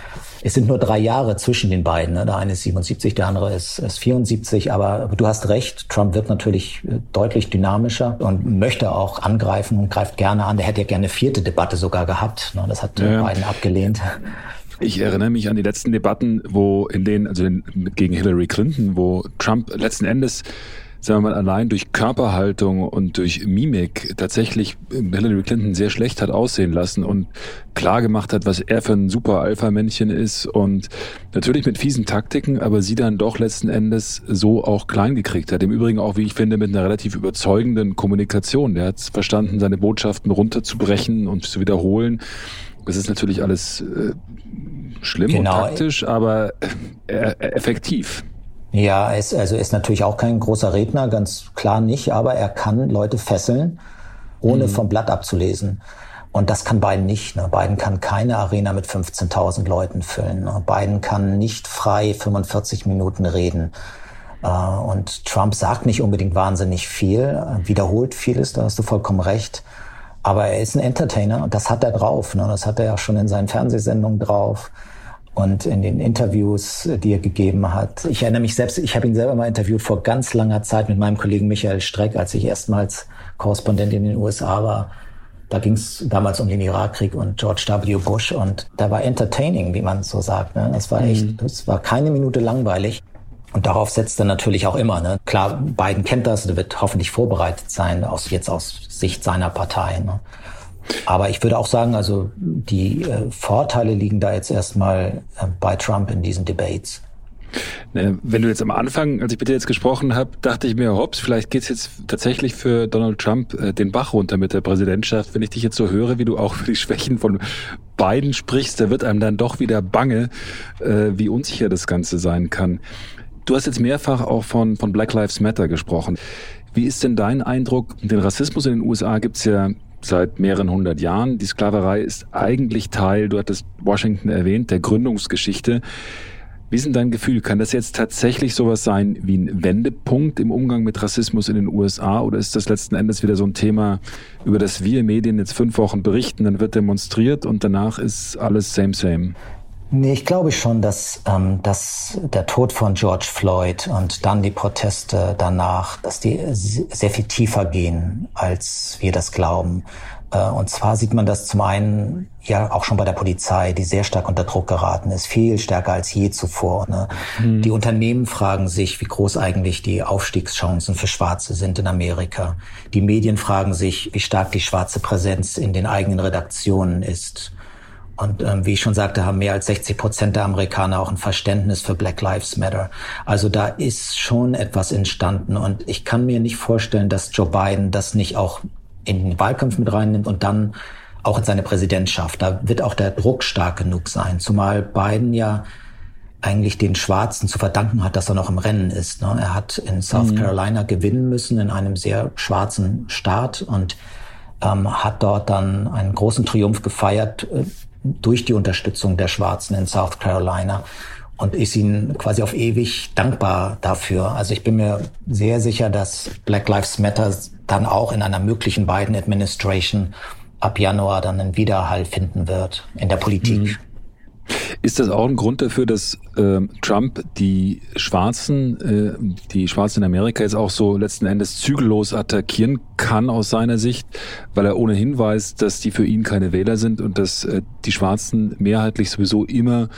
Es sind nur drei Jahre zwischen den beiden. Ne? Der eine ist 77, der andere ist, ist 74. Aber du hast recht, Trump wird natürlich äh, deutlich dynamischer und möchte auch angreifen und greift gerne an. Der hätte ja gerne eine vierte Debatte sogar gehabt. Ne? Das hat ja. Biden abgelehnt. Ich erinnere mich an die letzten Debatten, wo in denen, also gegen Hillary Clinton, wo Trump letzten Endes sagen wir mal, allein durch Körperhaltung und durch Mimik tatsächlich Hillary Clinton sehr schlecht hat aussehen lassen und klar gemacht hat, was er für ein super Alpha-Männchen ist und natürlich mit fiesen Taktiken, aber sie dann doch letzten Endes so auch klein gekriegt hat. Im Übrigen auch, wie ich finde, mit einer relativ überzeugenden Kommunikation. Der hat verstanden, seine Botschaften runterzubrechen und zu wiederholen. Das ist natürlich alles äh, schlimm genau. und taktisch, aber äh, effektiv. Ja, er ist, also ist natürlich auch kein großer Redner, ganz klar nicht, aber er kann Leute fesseln, ohne mhm. vom Blatt abzulesen. Und das kann Biden nicht. Ne? Biden kann keine Arena mit 15.000 Leuten füllen. Ne? Biden kann nicht frei 45 Minuten reden. Äh, und Trump sagt nicht unbedingt wahnsinnig viel, wiederholt vieles, da hast du vollkommen recht. Aber er ist ein Entertainer und das hat er drauf. Ne? Das hat er ja schon in seinen Fernsehsendungen drauf und in den Interviews, die er gegeben hat. Ich erinnere mich selbst, ich habe ihn selber mal interviewt vor ganz langer Zeit mit meinem Kollegen Michael Streck, als ich erstmals Korrespondent in den USA war. Da ging es damals um den Irakkrieg und George W. Bush und da war entertaining, wie man so sagt. Ne? Das war echt, es mhm. war keine Minute langweilig. Und darauf setzt er natürlich auch immer. Ne? Klar, Biden kennt das, der wird hoffentlich vorbereitet sein, aus, jetzt aus Sicht seiner Partei. Ne? Aber ich würde auch sagen, also die äh, Vorteile liegen da jetzt erstmal äh, bei Trump in diesen Debates. Ne, wenn du jetzt am Anfang, als ich mit dir jetzt gesprochen habe, dachte ich mir, hops, vielleicht geht's jetzt tatsächlich für Donald Trump äh, den Bach runter mit der Präsidentschaft. Wenn ich dich jetzt so höre, wie du auch für die Schwächen von Biden sprichst, da wird einem dann doch wieder bange, äh, wie unsicher das Ganze sein kann. Du hast jetzt mehrfach auch von, von Black Lives Matter gesprochen. Wie ist denn dein Eindruck? Den Rassismus in den USA gibt's ja seit mehreren hundert Jahren. Die Sklaverei ist eigentlich Teil, du hattest Washington erwähnt, der Gründungsgeschichte. Wie ist denn dein Gefühl? Kann das jetzt tatsächlich sowas sein wie ein Wendepunkt im Umgang mit Rassismus in den USA oder ist das letzten Endes wieder so ein Thema, über das wir Medien jetzt fünf Wochen berichten, dann wird demonstriert und danach ist alles same same? Nee, ich glaube schon, dass, ähm, dass der Tod von George Floyd und dann die Proteste danach, dass die sehr viel tiefer gehen, als wir das glauben. Äh, und zwar sieht man das zum einen ja auch schon bei der Polizei, die sehr stark unter Druck geraten ist, viel stärker als je zuvor. Ne? Mhm. Die Unternehmen fragen sich, wie groß eigentlich die Aufstiegschancen für Schwarze sind in Amerika. Die Medien fragen sich, wie stark die schwarze Präsenz in den eigenen Redaktionen ist. Und ähm, wie ich schon sagte, haben mehr als 60 Prozent der Amerikaner auch ein Verständnis für Black Lives Matter. Also da ist schon etwas entstanden. Und ich kann mir nicht vorstellen, dass Joe Biden das nicht auch in den Wahlkampf mit reinnimmt und dann auch in seine Präsidentschaft. Da wird auch der Druck stark genug sein, zumal Biden ja eigentlich den Schwarzen zu verdanken hat, dass er noch im Rennen ist. Ne? Er hat in South mhm. Carolina gewinnen müssen, in einem sehr schwarzen Staat und ähm, hat dort dann einen großen Triumph gefeiert äh, durch die Unterstützung der Schwarzen in South Carolina und ist ihnen quasi auf ewig dankbar dafür. Also ich bin mir sehr sicher, dass Black Lives Matter dann auch in einer möglichen Biden Administration ab Januar dann einen Widerhall finden wird in der Politik. Ist das auch ein Grund dafür, dass äh, Trump die Schwarzen, äh, die Schwarzen in Amerika jetzt auch so letzten Endes zügellos attackieren kann aus seiner Sicht, weil er ohnehin weiß, dass die für ihn keine Wähler sind und dass äh, die Schwarzen mehrheitlich sowieso immer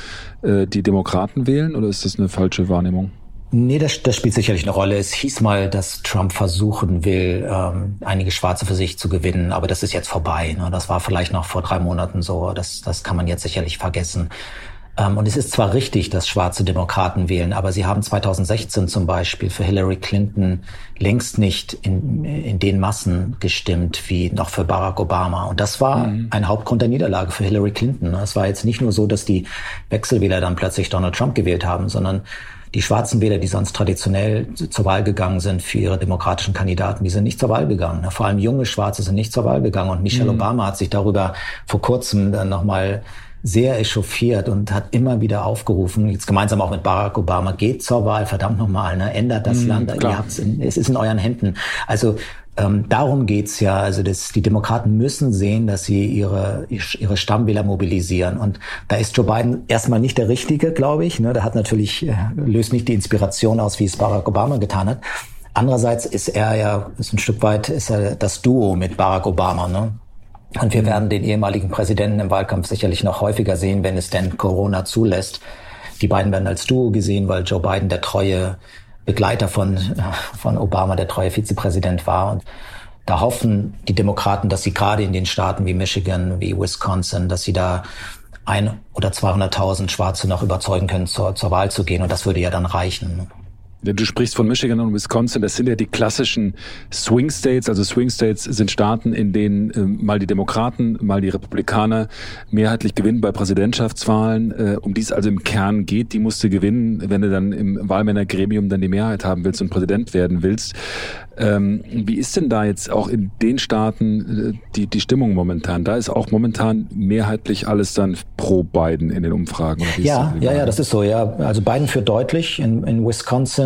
äh, die Demokraten wählen? Oder ist das eine falsche Wahrnehmung? Nee, das, das spielt sicherlich eine Rolle. Es hieß mal, dass Trump versuchen will, ähm, einige Schwarze für sich zu gewinnen, aber das ist jetzt vorbei. Ne? Das war vielleicht noch vor drei Monaten so. Das, das kann man jetzt sicherlich vergessen. Ähm, und es ist zwar richtig, dass schwarze Demokraten wählen, aber sie haben 2016 zum Beispiel für Hillary Clinton längst nicht in, in den Massen gestimmt wie noch für Barack Obama. Und das war mhm. ein Hauptgrund der Niederlage für Hillary Clinton. Es war jetzt nicht nur so, dass die Wechselwähler dann plötzlich Donald Trump gewählt haben, sondern die schwarzen Wähler, die sonst traditionell zur Wahl gegangen sind für ihre demokratischen Kandidaten, die sind nicht zur Wahl gegangen. Vor allem junge Schwarze sind nicht zur Wahl gegangen. Und Michelle mhm. Obama hat sich darüber vor kurzem dann nochmal sehr echauffiert und hat immer wieder aufgerufen, jetzt gemeinsam auch mit Barack Obama, geht zur Wahl, verdammt nochmal, ne, ändert das mhm, Land, ihr habt's in, es ist in euren Händen. Also ähm, darum geht's ja. Also das, die Demokraten müssen sehen, dass sie ihre, ihre Stammwähler mobilisieren. Und da ist Joe Biden erstmal nicht der Richtige, glaube ich. Ne? Der hat natürlich, äh, löst nicht die Inspiration aus, wie es Barack Obama getan hat. Andererseits ist er ja, ist ein Stück weit, ist er das Duo mit Barack Obama. Ne? Und wir werden den ehemaligen Präsidenten im Wahlkampf sicherlich noch häufiger sehen, wenn es denn Corona zulässt. Die beiden werden als Duo gesehen, weil Joe Biden der treue Begleiter von, von Obama, der treue Vizepräsident war. Und da hoffen die Demokraten, dass sie gerade in den Staaten wie Michigan, wie Wisconsin, dass sie da ein oder 200.000 Schwarze noch überzeugen können, zur, zur Wahl zu gehen. Und das würde ja dann reichen. Du sprichst von Michigan und Wisconsin, das sind ja die klassischen Swing States. Also Swing States sind Staaten, in denen äh, mal die Demokraten, mal die Republikaner mehrheitlich gewinnen bei Präsidentschaftswahlen. Äh, um die es also im Kern geht, die musst du gewinnen, wenn du dann im Wahlmännergremium dann die Mehrheit haben willst und Präsident werden willst. Ähm, wie ist denn da jetzt auch in den Staaten äh, die, die Stimmung momentan? Da ist auch momentan mehrheitlich alles dann pro Biden in den Umfragen. ja, ja, ja, das ist so. Ja, also Biden führt deutlich in, in Wisconsin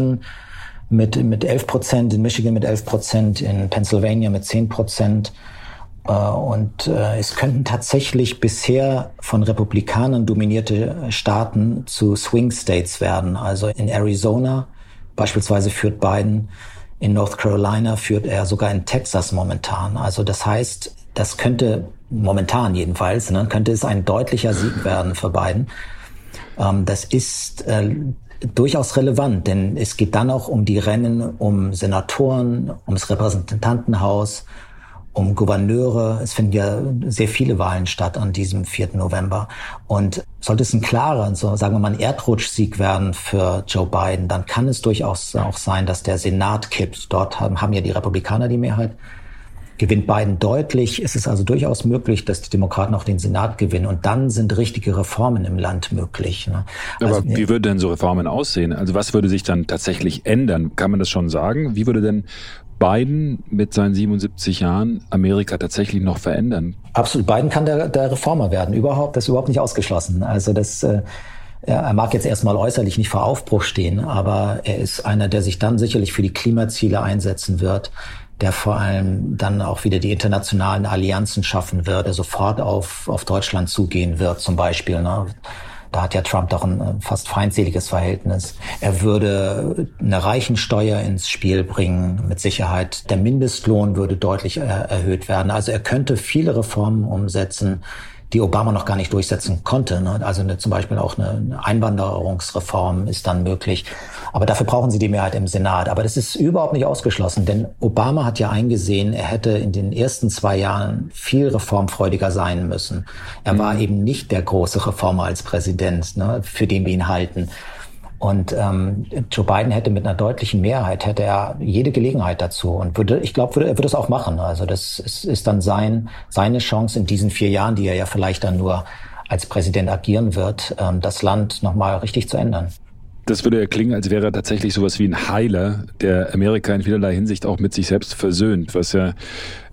mit mit 11 Prozent, in Michigan mit 11 Prozent, in Pennsylvania mit 10 Prozent. Äh, und äh, es könnten tatsächlich bisher von Republikanern dominierte Staaten zu Swing States werden. Also in Arizona beispielsweise führt Biden in North Carolina führt er sogar in Texas momentan. Also das heißt, das könnte momentan jedenfalls, ne, könnte es ein deutlicher Sieg werden für Biden. Ähm, das ist äh, durchaus relevant, denn es geht dann auch um die Rennen um Senatoren, ums Repräsentantenhaus, um Gouverneure. Es finden ja sehr viele Wahlen statt an diesem 4. November. Und sollte es ein klarer, so sagen wir mal, ein Erdrutschsieg werden für Joe Biden, dann kann es durchaus auch sein, dass der Senat kippt. Dort haben, haben ja die Republikaner die Mehrheit. Gewinnt Biden deutlich, ist es also durchaus möglich, dass die Demokraten auch den Senat gewinnen. Und dann sind richtige Reformen im Land möglich. Ne? Also, Aber wie würden denn so Reformen aussehen? Also was würde sich dann tatsächlich ändern? Kann man das schon sagen? Wie würde denn Biden mit seinen 77 Jahren Amerika tatsächlich noch verändern? Absolut. Biden kann der, der Reformer werden. Überhaupt, das ist überhaupt nicht ausgeschlossen. Also das, äh, er mag jetzt erstmal äußerlich nicht vor Aufbruch stehen, aber er ist einer, der sich dann sicherlich für die Klimaziele einsetzen wird, der vor allem dann auch wieder die internationalen Allianzen schaffen wird, der sofort auf, auf Deutschland zugehen wird, zum Beispiel. Ne? Da hat ja Trump doch ein fast feindseliges Verhältnis. Er würde eine Reichensteuer ins Spiel bringen, mit Sicherheit. Der Mindestlohn würde deutlich erhöht werden. Also er könnte viele Reformen umsetzen, die Obama noch gar nicht durchsetzen konnte. Ne? Also eine, zum Beispiel auch eine Einwanderungsreform ist dann möglich. Aber dafür brauchen sie die Mehrheit im Senat. Aber das ist überhaupt nicht ausgeschlossen, denn Obama hat ja eingesehen, er hätte in den ersten zwei Jahren viel reformfreudiger sein müssen. Er war mhm. eben nicht der große Reformer als Präsident, ne, für den wir ihn halten. Und ähm, Joe Biden hätte mit einer deutlichen Mehrheit hätte er jede Gelegenheit dazu und würde, ich glaube, würde, er würde es auch machen. Also das ist, ist dann sein seine Chance in diesen vier Jahren, die er ja vielleicht dann nur als Präsident agieren wird, ähm, das Land nochmal richtig zu ändern. Das würde ja klingen, als wäre er tatsächlich sowas wie ein Heiler, der Amerika in vielerlei Hinsicht auch mit sich selbst versöhnt, was ja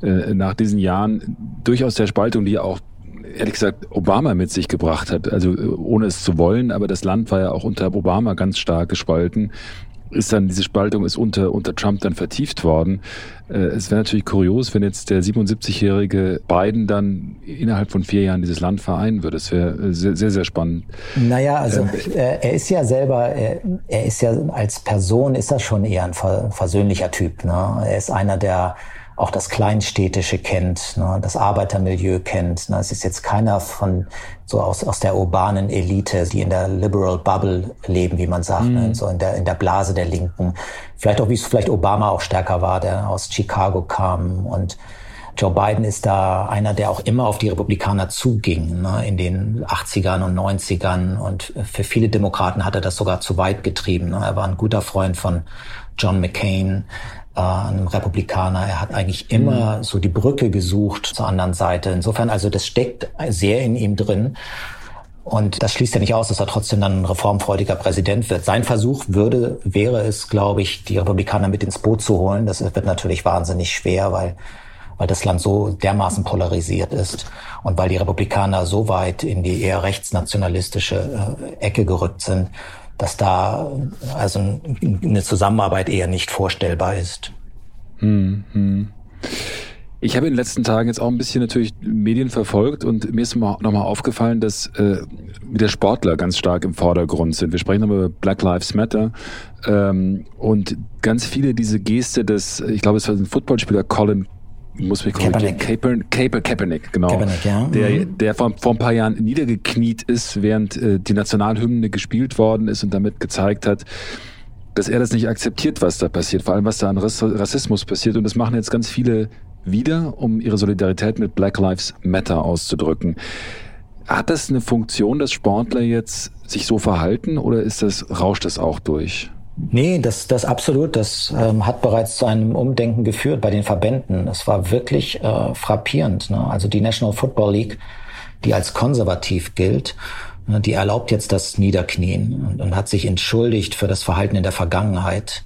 äh, nach diesen Jahren durchaus der Spaltung, die ja auch ehrlich gesagt Obama mit sich gebracht hat. Also äh, ohne es zu wollen, aber das Land war ja auch unter Obama ganz stark gespalten. Ist dann diese Spaltung ist unter unter Trump dann vertieft worden. Äh, es wäre natürlich kurios, wenn jetzt der 77-jährige Biden dann innerhalb von vier Jahren dieses Land vereinen würde. Das wäre äh, sehr, sehr, sehr spannend. Naja, also ähm, er ist ja selber, er, er, ist ja als Person ist er schon eher ein versöhnlicher Typ. Ne? Er ist einer, der auch das Kleinstädtische kennt, ne, das Arbeitermilieu kennt. Ne. Es ist jetzt keiner von so aus, aus der urbanen Elite, die in der Liberal Bubble leben, wie man sagt, ne, mhm. ne, so in der, in der Blase der Linken. Vielleicht auch, wie es vielleicht Obama auch stärker war, der aus Chicago kam und Joe Biden ist da einer, der auch immer auf die Republikaner zuging, ne, in den 80ern und 90ern. Und für viele Demokraten hat er das sogar zu weit getrieben. Ne. Er war ein guter Freund von John McCain einem Republikaner. Er hat eigentlich immer mhm. so die Brücke gesucht zur anderen Seite. Insofern, also das steckt sehr in ihm drin. Und das schließt ja nicht aus, dass er trotzdem dann ein reformfreudiger Präsident wird. Sein Versuch würde, wäre es, glaube ich, die Republikaner mit ins Boot zu holen. Das wird natürlich wahnsinnig schwer, weil, weil das Land so dermaßen polarisiert ist und weil die Republikaner so weit in die eher rechtsnationalistische äh, Ecke gerückt sind, dass da also eine Zusammenarbeit eher nicht vorstellbar ist. Hm, hm. Ich habe in den letzten Tagen jetzt auch ein bisschen natürlich Medien verfolgt und mir ist nochmal aufgefallen, dass äh, wieder Sportler ganz stark im Vordergrund sind. Wir sprechen über Black Lives Matter ähm, und ganz viele diese Geste des, ich glaube, es war ein Footballspieler Colin muss mich korrigieren. Kaepernick. Kaeper, Kaepernick, genau. Kaepernick, ja. Der, mhm. der vor, vor ein paar Jahren niedergekniet ist, während äh, die Nationalhymne gespielt worden ist und damit gezeigt hat, dass er das nicht akzeptiert, was da passiert, vor allem was da an Rassismus passiert. Und das machen jetzt ganz viele wieder, um ihre Solidarität mit Black Lives Matter auszudrücken. Hat das eine Funktion, dass Sportler jetzt sich so verhalten oder ist das, rauscht das auch durch? Nee, das, das absolut. Das ähm, hat bereits zu einem Umdenken geführt bei den Verbänden. Es war wirklich äh, frappierend. Ne? Also die National Football League, die als konservativ gilt, ne, die erlaubt jetzt das Niederknien und, und hat sich entschuldigt für das Verhalten in der Vergangenheit.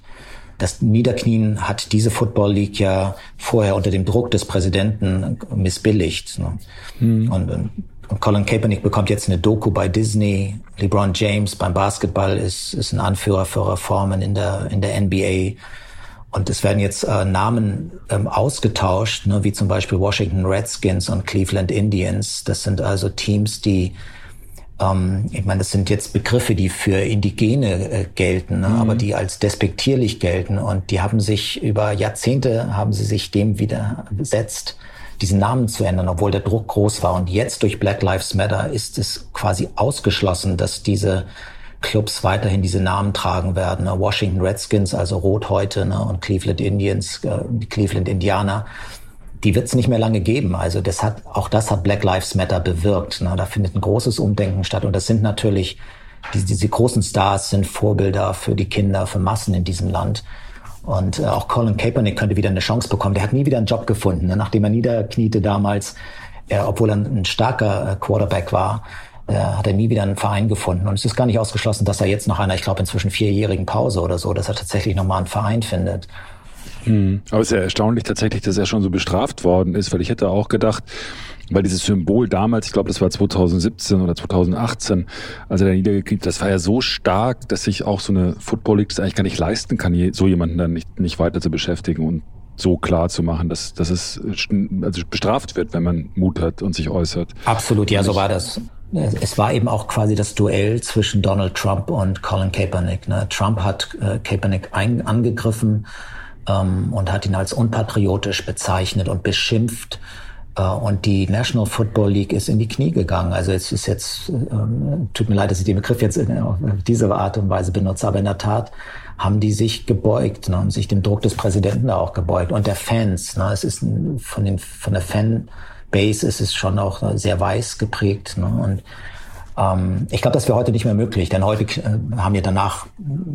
Das Niederknien hat diese Football League ja vorher unter dem Druck des Präsidenten missbilligt. Ne? Mhm. Und, und und Colin Kaepernick bekommt jetzt eine Doku bei Disney. LeBron James beim Basketball ist, ist ein Anführer für Reformen in der, in der NBA. Und es werden jetzt äh, Namen ähm, ausgetauscht, ne, wie zum Beispiel Washington Redskins und Cleveland Indians. Das sind also Teams, die, ähm, ich meine, das sind jetzt Begriffe, die für Indigene äh, gelten, ne, mhm. aber die als despektierlich gelten. Und die haben sich über Jahrzehnte, haben sie sich dem widersetzt diesen Namen zu ändern, obwohl der Druck groß war. Und jetzt durch Black Lives Matter ist es quasi ausgeschlossen, dass diese Clubs weiterhin diese Namen tragen werden. Washington Redskins, also Rot heute, ne, und Cleveland Indians, äh, Cleveland Indianer. Die wird es nicht mehr lange geben. Also das hat, auch das hat Black Lives Matter bewirkt. Ne. Da findet ein großes Umdenken statt. Und das sind natürlich, diese, diese großen Stars sind Vorbilder für die Kinder, für Massen in diesem Land. Und äh, auch Colin Kaepernick könnte wieder eine Chance bekommen. Der hat nie wieder einen Job gefunden, ne? nachdem er niederkniete damals, äh, obwohl er ein, starker äh, Quarterback war. Äh, hat er nie wieder einen Verein gefunden. Und es ist gar nicht ausgeschlossen, dass er jetzt nach einer, ich glaube, inzwischen vierjährigen Pause oder so, dass er tatsächlich nochmal einen Verein findet. Hm. Aber es ist ja erstaunlich tatsächlich, dass er schon so bestraft worden ist, weil ich hätte auch gedacht, weil dieses Symbol damals, ich glaube, das war 2017 oder 2018, als er da niedergekniet, das war ja so stark, dass sich auch so eine Football League das eigentlich gar nicht leisten kann, so jemanden dann nicht, nicht weiter zu beschäftigen und so klar zu machen, dass, dass es also bestraft wird, wenn man Mut hat und sich äußert. Absolut, ja, so war das. es war eben auch quasi das Duell zwischen Donald Trump und Colin Kaepernick. Ne? Trump hat äh, Kaepernick ein, angegriffen ähm, und hat ihn als unpatriotisch bezeichnet und beschimpft. Äh, und die National Football League ist in die Knie gegangen. Also es ist jetzt, ähm, tut mir leid, dass ich den Begriff jetzt auf diese Art und Weise benutze, aber in der Tat haben die sich gebeugt, ne, haben sich dem Druck des Präsidenten da auch gebeugt und der Fans. Ne, es ist von den von der Fanbase ist es schon auch sehr weiß geprägt. Ne, und ähm, ich glaube, das wäre heute nicht mehr möglich, denn heute äh, haben wir danach,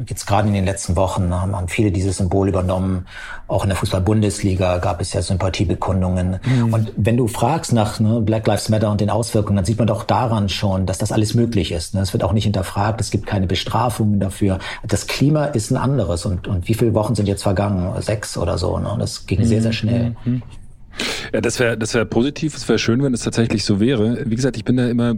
jetzt gerade in den letzten Wochen, haben, haben viele dieses Symbol übernommen. Auch in der Fußball-Bundesliga gab es ja Sympathiebekundungen. Mhm. Und wenn du fragst nach ne, Black Lives Matter und den Auswirkungen, dann sieht man doch daran schon, dass das alles möglich ist. Ne? Es wird auch nicht hinterfragt, es gibt keine Bestrafungen dafür. Das Klima ist ein anderes. Und, und wie viele Wochen sind jetzt vergangen? Sechs oder so. Ne? Das ging mhm. sehr, sehr schnell. Mhm. Ja, das wäre das wäre positiv, es wäre schön, wenn es tatsächlich so wäre. Wie gesagt, ich bin da immer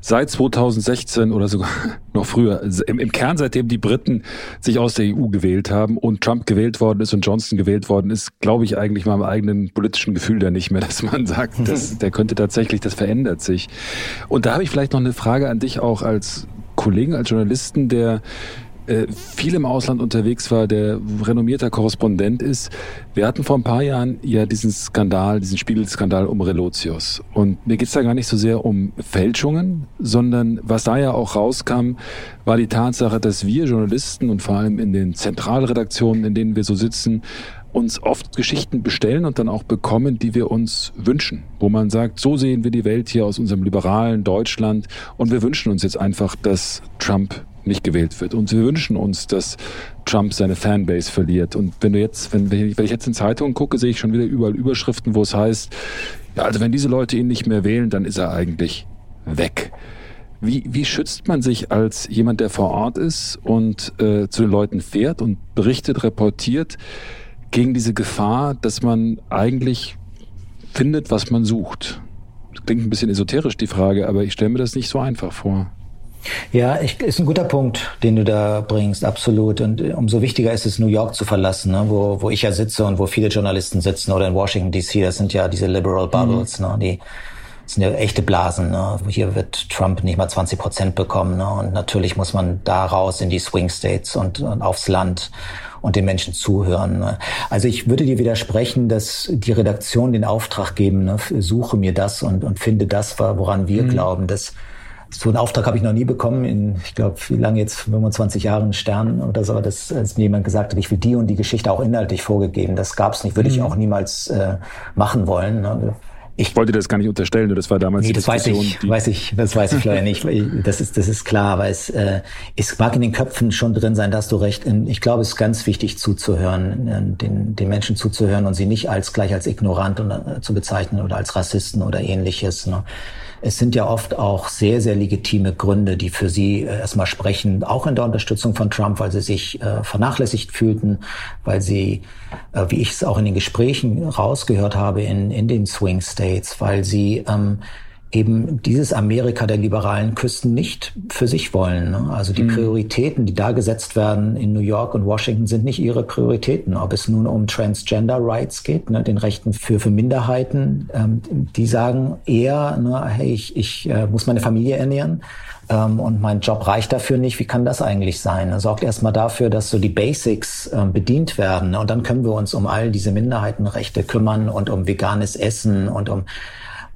seit 2016 oder sogar noch früher, im, im Kern seitdem die Briten sich aus der EU gewählt haben und Trump gewählt worden ist und Johnson gewählt worden ist, glaube ich eigentlich meinem eigenen politischen Gefühl da nicht mehr, dass man sagt, dass, der könnte tatsächlich, das verändert sich. Und da habe ich vielleicht noch eine Frage an dich auch als Kollegen, als Journalisten, der äh, viel im Ausland unterwegs war, der renommierter Korrespondent ist. Wir hatten vor ein paar Jahren ja diesen Skandal, diesen Spiegelskandal um Relotius. Und mir geht's da gar nicht so sehr um Fälschungen, sondern was da ja auch rauskam, war die Tatsache, dass wir Journalisten und vor allem in den Zentralredaktionen, in denen wir so sitzen, uns oft Geschichten bestellen und dann auch bekommen, die wir uns wünschen. Wo man sagt, so sehen wir die Welt hier aus unserem liberalen Deutschland und wir wünschen uns jetzt einfach, dass Trump nicht gewählt wird. Und wir wünschen uns, dass Trump seine Fanbase verliert. Und wenn du jetzt, wenn, wenn ich jetzt in Zeitungen gucke, sehe ich schon wieder überall Überschriften, wo es heißt, ja, also wenn diese Leute ihn nicht mehr wählen, dann ist er eigentlich weg. Wie, wie schützt man sich als jemand, der vor Ort ist und äh, zu den Leuten fährt und berichtet, reportiert, gegen diese Gefahr, dass man eigentlich findet, was man sucht? Das klingt ein bisschen esoterisch, die Frage, aber ich stelle mir das nicht so einfach vor. Ja, ich, ist ein guter Punkt, den du da bringst, absolut. Und äh, umso wichtiger ist es, New York zu verlassen, ne? wo, wo ich ja sitze und wo viele Journalisten sitzen oder in Washington DC. Das sind ja diese Liberal Bubbles, mhm. ne? die sind ja echte Blasen. Ne? Hier wird Trump nicht mal 20 Prozent bekommen. Ne? Und natürlich muss man da raus in die Swing States und, und aufs Land und den Menschen zuhören. Ne? Also ich würde dir widersprechen, dass die Redaktion den Auftrag geben, ne? suche mir das und, und finde das, woran wir mhm. glauben, dass so einen Auftrag habe ich noch nie bekommen in, ich glaube, wie lange jetzt, 25 Jahren Stern oder so, dass, dass mir jemand gesagt hat, ich will die und die Geschichte auch inhaltlich vorgegeben. Das gab es nicht, würde mhm. ich auch niemals äh, machen wollen. Ne? Ich wollte das gar nicht unterstellen, das war damals nee, die das weiß ich, weiß ich, das weiß ich leider nicht. Das ist, das ist klar, aber es, äh, es mag in den Köpfen schon drin sein, dass du recht. Ich glaube, es ist ganz wichtig zuzuhören, äh, den, den Menschen zuzuhören und sie nicht als gleich als ignorant äh, zu bezeichnen oder als Rassisten oder ähnliches. Ne? Es sind ja oft auch sehr, sehr legitime Gründe, die für sie äh, erstmal sprechen, auch in der Unterstützung von Trump, weil sie sich äh, vernachlässigt fühlten, weil sie, äh, wie ich es auch in den Gesprächen rausgehört habe in, in den Swing States, weil sie ähm, eben dieses Amerika der liberalen Küsten nicht für sich wollen. Ne? Also die mhm. Prioritäten, die da gesetzt werden in New York und Washington, sind nicht ihre Prioritäten. Ob es nun um Transgender Rights geht, ne, den Rechten für, für Minderheiten, ähm, die sagen eher, ne, hey, ich, ich äh, muss meine Familie ernähren ähm, und mein Job reicht dafür nicht. Wie kann das eigentlich sein? Er sorgt erstmal dafür, dass so die Basics äh, bedient werden. Ne? Und dann können wir uns um all diese Minderheitenrechte kümmern und um veganes Essen und um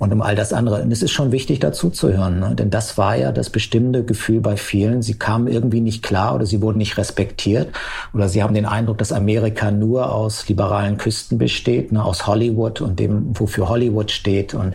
und um all das andere. Und es ist schon wichtig, dazu zu hören, ne? denn das war ja das bestimmte Gefühl bei vielen. Sie kamen irgendwie nicht klar oder sie wurden nicht respektiert oder sie haben den Eindruck, dass Amerika nur aus liberalen Küsten besteht, ne? aus Hollywood und dem, wofür Hollywood steht und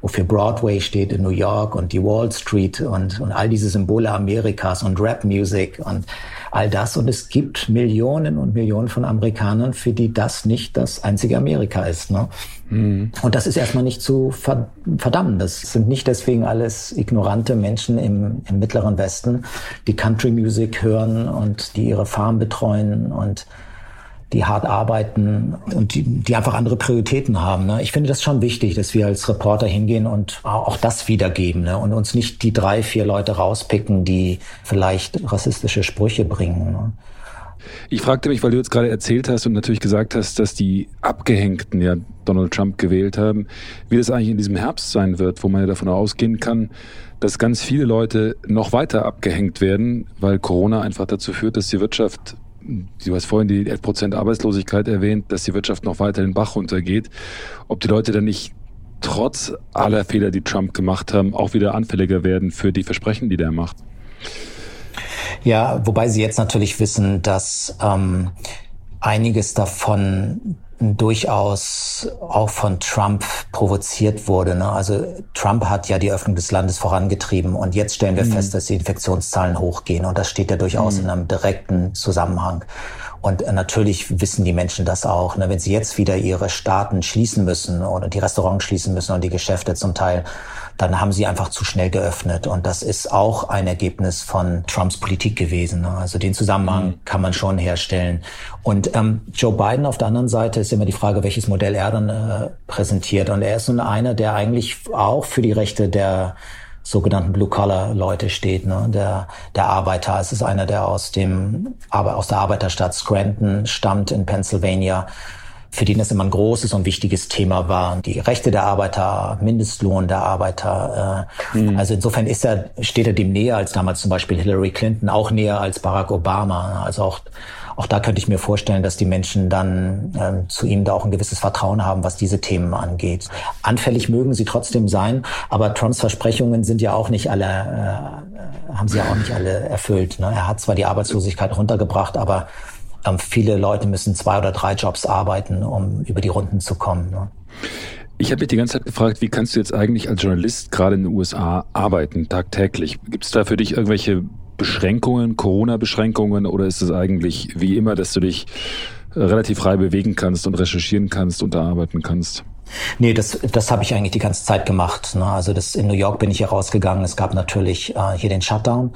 wofür Broadway steht in New York und die Wall Street und, und all diese Symbole Amerikas und Rap Music und all das. Und es gibt Millionen und Millionen von Amerikanern, für die das nicht das einzige Amerika ist. Ne? Mhm. Und das ist erstmal nicht zu verdammen. Das sind nicht deswegen alles ignorante Menschen im, im mittleren Westen, die Country Music hören und die ihre Farm betreuen und die hart arbeiten und die, die einfach andere Prioritäten haben. Ne? Ich finde das schon wichtig, dass wir als Reporter hingehen und auch das wiedergeben ne? und uns nicht die drei, vier Leute rauspicken, die vielleicht rassistische Sprüche bringen. Ne? Ich fragte mich, weil du jetzt gerade erzählt hast und natürlich gesagt hast, dass die Abgehängten ja Donald Trump gewählt haben, wie das eigentlich in diesem Herbst sein wird, wo man ja davon ausgehen kann, dass ganz viele Leute noch weiter abgehängt werden, weil Corona einfach dazu führt, dass die Wirtschaft Du hast vorhin die 11% Arbeitslosigkeit erwähnt, dass die Wirtschaft noch weiter den Bach runtergeht. Ob die Leute dann nicht trotz aller Fehler, die Trump gemacht haben, auch wieder anfälliger werden für die Versprechen, die der macht. Ja, wobei Sie jetzt natürlich wissen, dass ähm, einiges davon durchaus auch von Trump provoziert wurde. Ne? Also Trump hat ja die Öffnung des Landes vorangetrieben und jetzt stellen wir mhm. fest, dass die Infektionszahlen hochgehen und das steht ja durchaus mhm. in einem direkten Zusammenhang. Und äh, natürlich wissen die Menschen das auch. Ne? Wenn sie jetzt wieder ihre Staaten schließen müssen oder die Restaurants schließen müssen und die Geschäfte zum Teil, dann haben sie einfach zu schnell geöffnet. Und das ist auch ein Ergebnis von Trumps Politik gewesen. Ne? Also den Zusammenhang mhm. kann man schon herstellen. Und ähm, Joe Biden auf der anderen Seite ist immer die Frage, welches Modell er dann äh, präsentiert. Und er ist nun einer, der eigentlich auch für die Rechte der sogenannten Blue-Collar-Leute steht, ne? der, der Arbeiter. Es ist einer, der aus dem, aus der Arbeiterstadt Scranton stammt in Pennsylvania, für den es immer ein großes und wichtiges Thema war. Die Rechte der Arbeiter, Mindestlohn der Arbeiter. Äh, mhm. Also insofern ist er, steht er dem näher als damals zum Beispiel Hillary Clinton, auch näher als Barack Obama. Also auch auch da könnte ich mir vorstellen, dass die Menschen dann ähm, zu ihm da auch ein gewisses Vertrauen haben, was diese Themen angeht. Anfällig mögen sie trotzdem sein, aber Trumps Versprechungen sind ja auch nicht alle, äh, haben sie ja auch nicht alle erfüllt. Ne? Er hat zwar die Arbeitslosigkeit runtergebracht, aber ähm, viele Leute müssen zwei oder drei Jobs arbeiten, um über die Runden zu kommen. Ne? Ich habe mich die ganze Zeit gefragt, wie kannst du jetzt eigentlich als Journalist gerade in den USA arbeiten, tagtäglich? Gibt es da für dich irgendwelche Beschränkungen, Corona-Beschränkungen oder ist es eigentlich wie immer, dass du dich äh, relativ frei bewegen kannst und recherchieren kannst und arbeiten kannst? Nee, das, das habe ich eigentlich die ganze Zeit gemacht. Ne? Also das, in New York bin ich hier rausgegangen. Es gab natürlich äh, hier den Shutdown.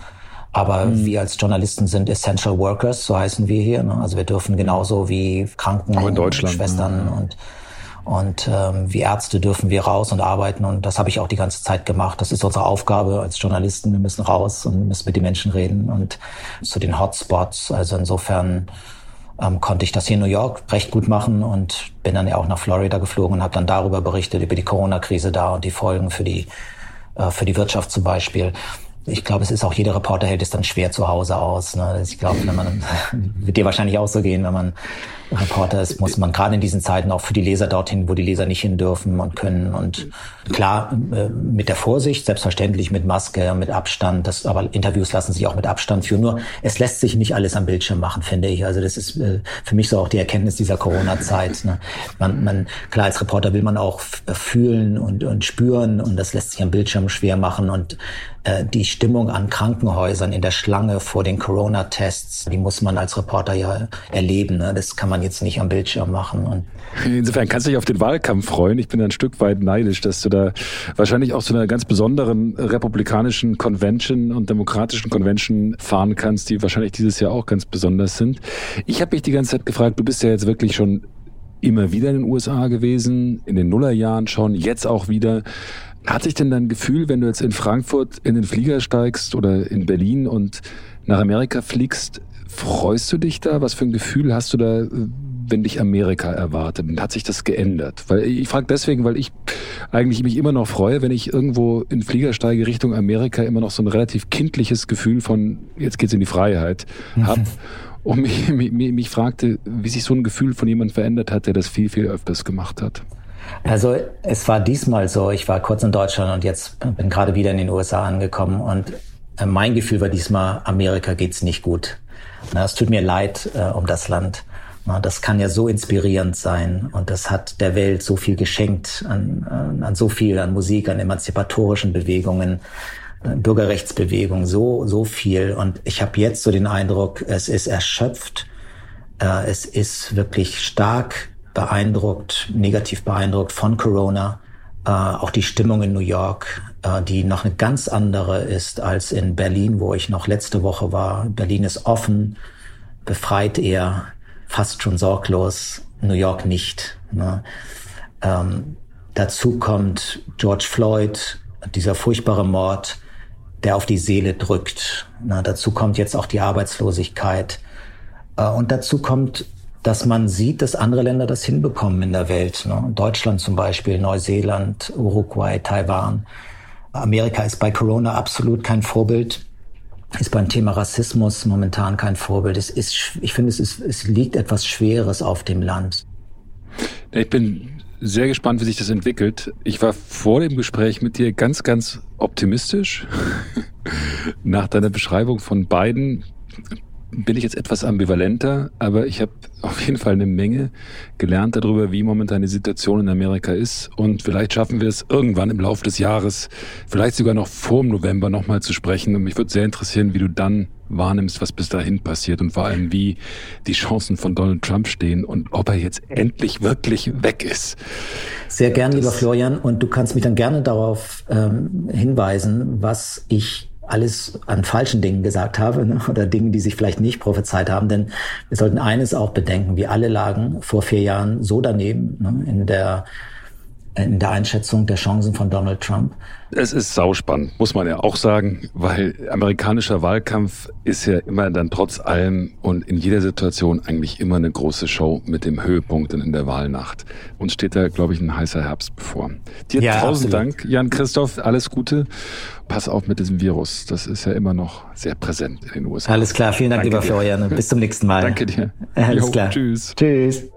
Aber mhm. wir als Journalisten sind Essential Workers, so heißen wir hier. Ne? Also wir dürfen genauso wie Kranken und Schwestern ja. und und ähm, wie Ärzte dürfen wir raus und arbeiten. Und das habe ich auch die ganze Zeit gemacht. Das ist unsere Aufgabe als Journalisten. Wir müssen raus und müssen mit den Menschen reden und zu den Hotspots. Also insofern ähm, konnte ich das hier in New York recht gut machen und bin dann ja auch nach Florida geflogen und habe dann darüber berichtet, über die Corona-Krise da und die Folgen für die, äh, für die Wirtschaft zum Beispiel ich glaube, es ist auch jeder Reporter hält es dann schwer zu Hause aus. Ne? Ich glaube, wenn man wird dir wahrscheinlich auch so gehen, wenn man Reporter ist, muss man gerade in diesen Zeiten auch für die Leser dorthin, wo die Leser nicht hin dürfen und können. Und klar, äh, mit der Vorsicht, selbstverständlich mit Maske, mit Abstand. Das, aber Interviews lassen sich auch mit Abstand führen. Nur es lässt sich nicht alles am Bildschirm machen, finde ich. Also das ist äh, für mich so auch die Erkenntnis dieser Corona-Zeit. Ne? Man, man, klar, als Reporter will man auch fühlen und, und spüren und das lässt sich am Bildschirm schwer machen. Und äh, die Stimmung an Krankenhäusern in der Schlange vor den Corona-Tests, die muss man als Reporter ja erleben. Ne? Das kann man jetzt nicht am Bildschirm machen. Und Insofern kannst du dich auf den Wahlkampf freuen. Ich bin ein Stück weit neidisch, dass du da wahrscheinlich auch zu einer ganz besonderen republikanischen Convention und demokratischen Convention fahren kannst, die wahrscheinlich dieses Jahr auch ganz besonders sind. Ich habe mich die ganze Zeit gefragt, du bist ja jetzt wirklich schon immer wieder in den USA gewesen, in den Nullerjahren schon, jetzt auch wieder. Hat sich denn dein Gefühl, wenn du jetzt in Frankfurt in den Flieger steigst oder in Berlin und nach Amerika fliegst, freust du dich da? Was für ein Gefühl hast du da, wenn dich Amerika erwartet? Und hat sich das geändert? Weil ich frage deswegen, weil ich eigentlich mich immer noch freue, wenn ich irgendwo in Flieger steige Richtung Amerika, immer noch so ein relativ kindliches Gefühl von jetzt geht's in die Freiheit hab. und mich, mich, mich fragte, wie sich so ein Gefühl von jemandem verändert hat, der das viel, viel öfters gemacht hat. Also es war diesmal so, ich war kurz in Deutschland und jetzt bin gerade wieder in den USA angekommen und äh, mein Gefühl war diesmal, Amerika geht's nicht gut. Na, es tut mir leid äh, um das Land. Na, das kann ja so inspirierend sein und das hat der Welt so viel geschenkt an, an, so viel, an Musik, an emanzipatorischen Bewegungen, äh, Bürgerrechtsbewegungen, so, so viel. Und ich habe jetzt so den Eindruck, es ist erschöpft, äh, es ist wirklich stark beeindruckt, negativ beeindruckt von Corona. Äh, auch die Stimmung in New York, die noch eine ganz andere ist als in Berlin, wo ich noch letzte Woche war. Berlin ist offen, befreit eher, fast schon sorglos. New York nicht. Ne? Ähm, dazu kommt George Floyd, dieser furchtbare Mord, der auf die Seele drückt. Na, dazu kommt jetzt auch die Arbeitslosigkeit. Äh, und dazu kommt, dass man sieht, dass andere Länder das hinbekommen in der Welt. Ne? Deutschland zum Beispiel, Neuseeland, Uruguay, Taiwan. Amerika ist bei Corona absolut kein Vorbild, ist beim Thema Rassismus momentan kein Vorbild. Es ist, ich finde, es, ist, es liegt etwas Schweres auf dem Land. Ich bin sehr gespannt, wie sich das entwickelt. Ich war vor dem Gespräch mit dir ganz, ganz optimistisch. Nach deiner Beschreibung von beiden bin ich jetzt etwas ambivalenter, aber ich habe auf jeden Fall eine Menge gelernt darüber, wie momentan die Situation in Amerika ist. Und vielleicht schaffen wir es irgendwann im Laufe des Jahres, vielleicht sogar noch vor dem November nochmal zu sprechen. Und mich würde sehr interessieren, wie du dann wahrnimmst, was bis dahin passiert und vor allem, wie die Chancen von Donald Trump stehen und ob er jetzt endlich wirklich weg ist. Sehr gern, lieber Florian. Und du kannst mich dann gerne darauf ähm, hinweisen, was ich alles an falschen Dingen gesagt habe ne? oder Dingen, die sich vielleicht nicht prophezeit haben. Denn wir sollten eines auch bedenken, wir alle lagen vor vier Jahren so daneben ne? in der in der Einschätzung der Chancen von Donald Trump. Es ist sauspannend, muss man ja auch sagen, weil amerikanischer Wahlkampf ist ja immer dann trotz allem und in jeder Situation eigentlich immer eine große Show mit dem Höhepunkt in der Wahlnacht. Uns steht da, glaube ich, ein heißer Herbst bevor. Dir ja, tausend absolut. Dank, Jan Christoph, alles Gute. Pass auf mit diesem Virus, das ist ja immer noch sehr präsent in den USA. Alles klar, vielen Dank, Danke lieber dir. Florian. Bis zum nächsten Mal. Danke dir. Alles jo, klar. Tschüss. Tschüss.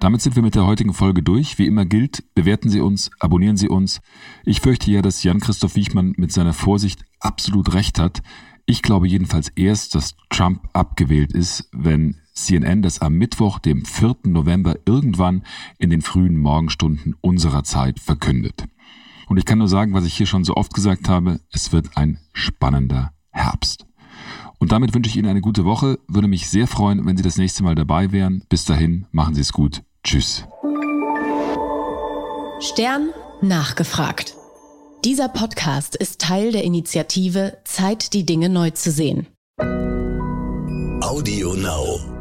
Damit sind wir mit der heutigen Folge durch. Wie immer gilt, bewerten Sie uns, abonnieren Sie uns. Ich fürchte ja, dass Jan-Christoph Wiechmann mit seiner Vorsicht absolut recht hat. Ich glaube jedenfalls erst, dass Trump abgewählt ist, wenn CNN das am Mittwoch, dem 4. November irgendwann in den frühen Morgenstunden unserer Zeit verkündet. Und ich kann nur sagen, was ich hier schon so oft gesagt habe, es wird ein spannender Herbst. Und damit wünsche ich Ihnen eine gute Woche, würde mich sehr freuen, wenn Sie das nächste Mal dabei wären. Bis dahin, machen Sie es gut. Tschüss. Stern nachgefragt. Dieser Podcast ist Teil der Initiative Zeit, die Dinge neu zu sehen. Audio Now.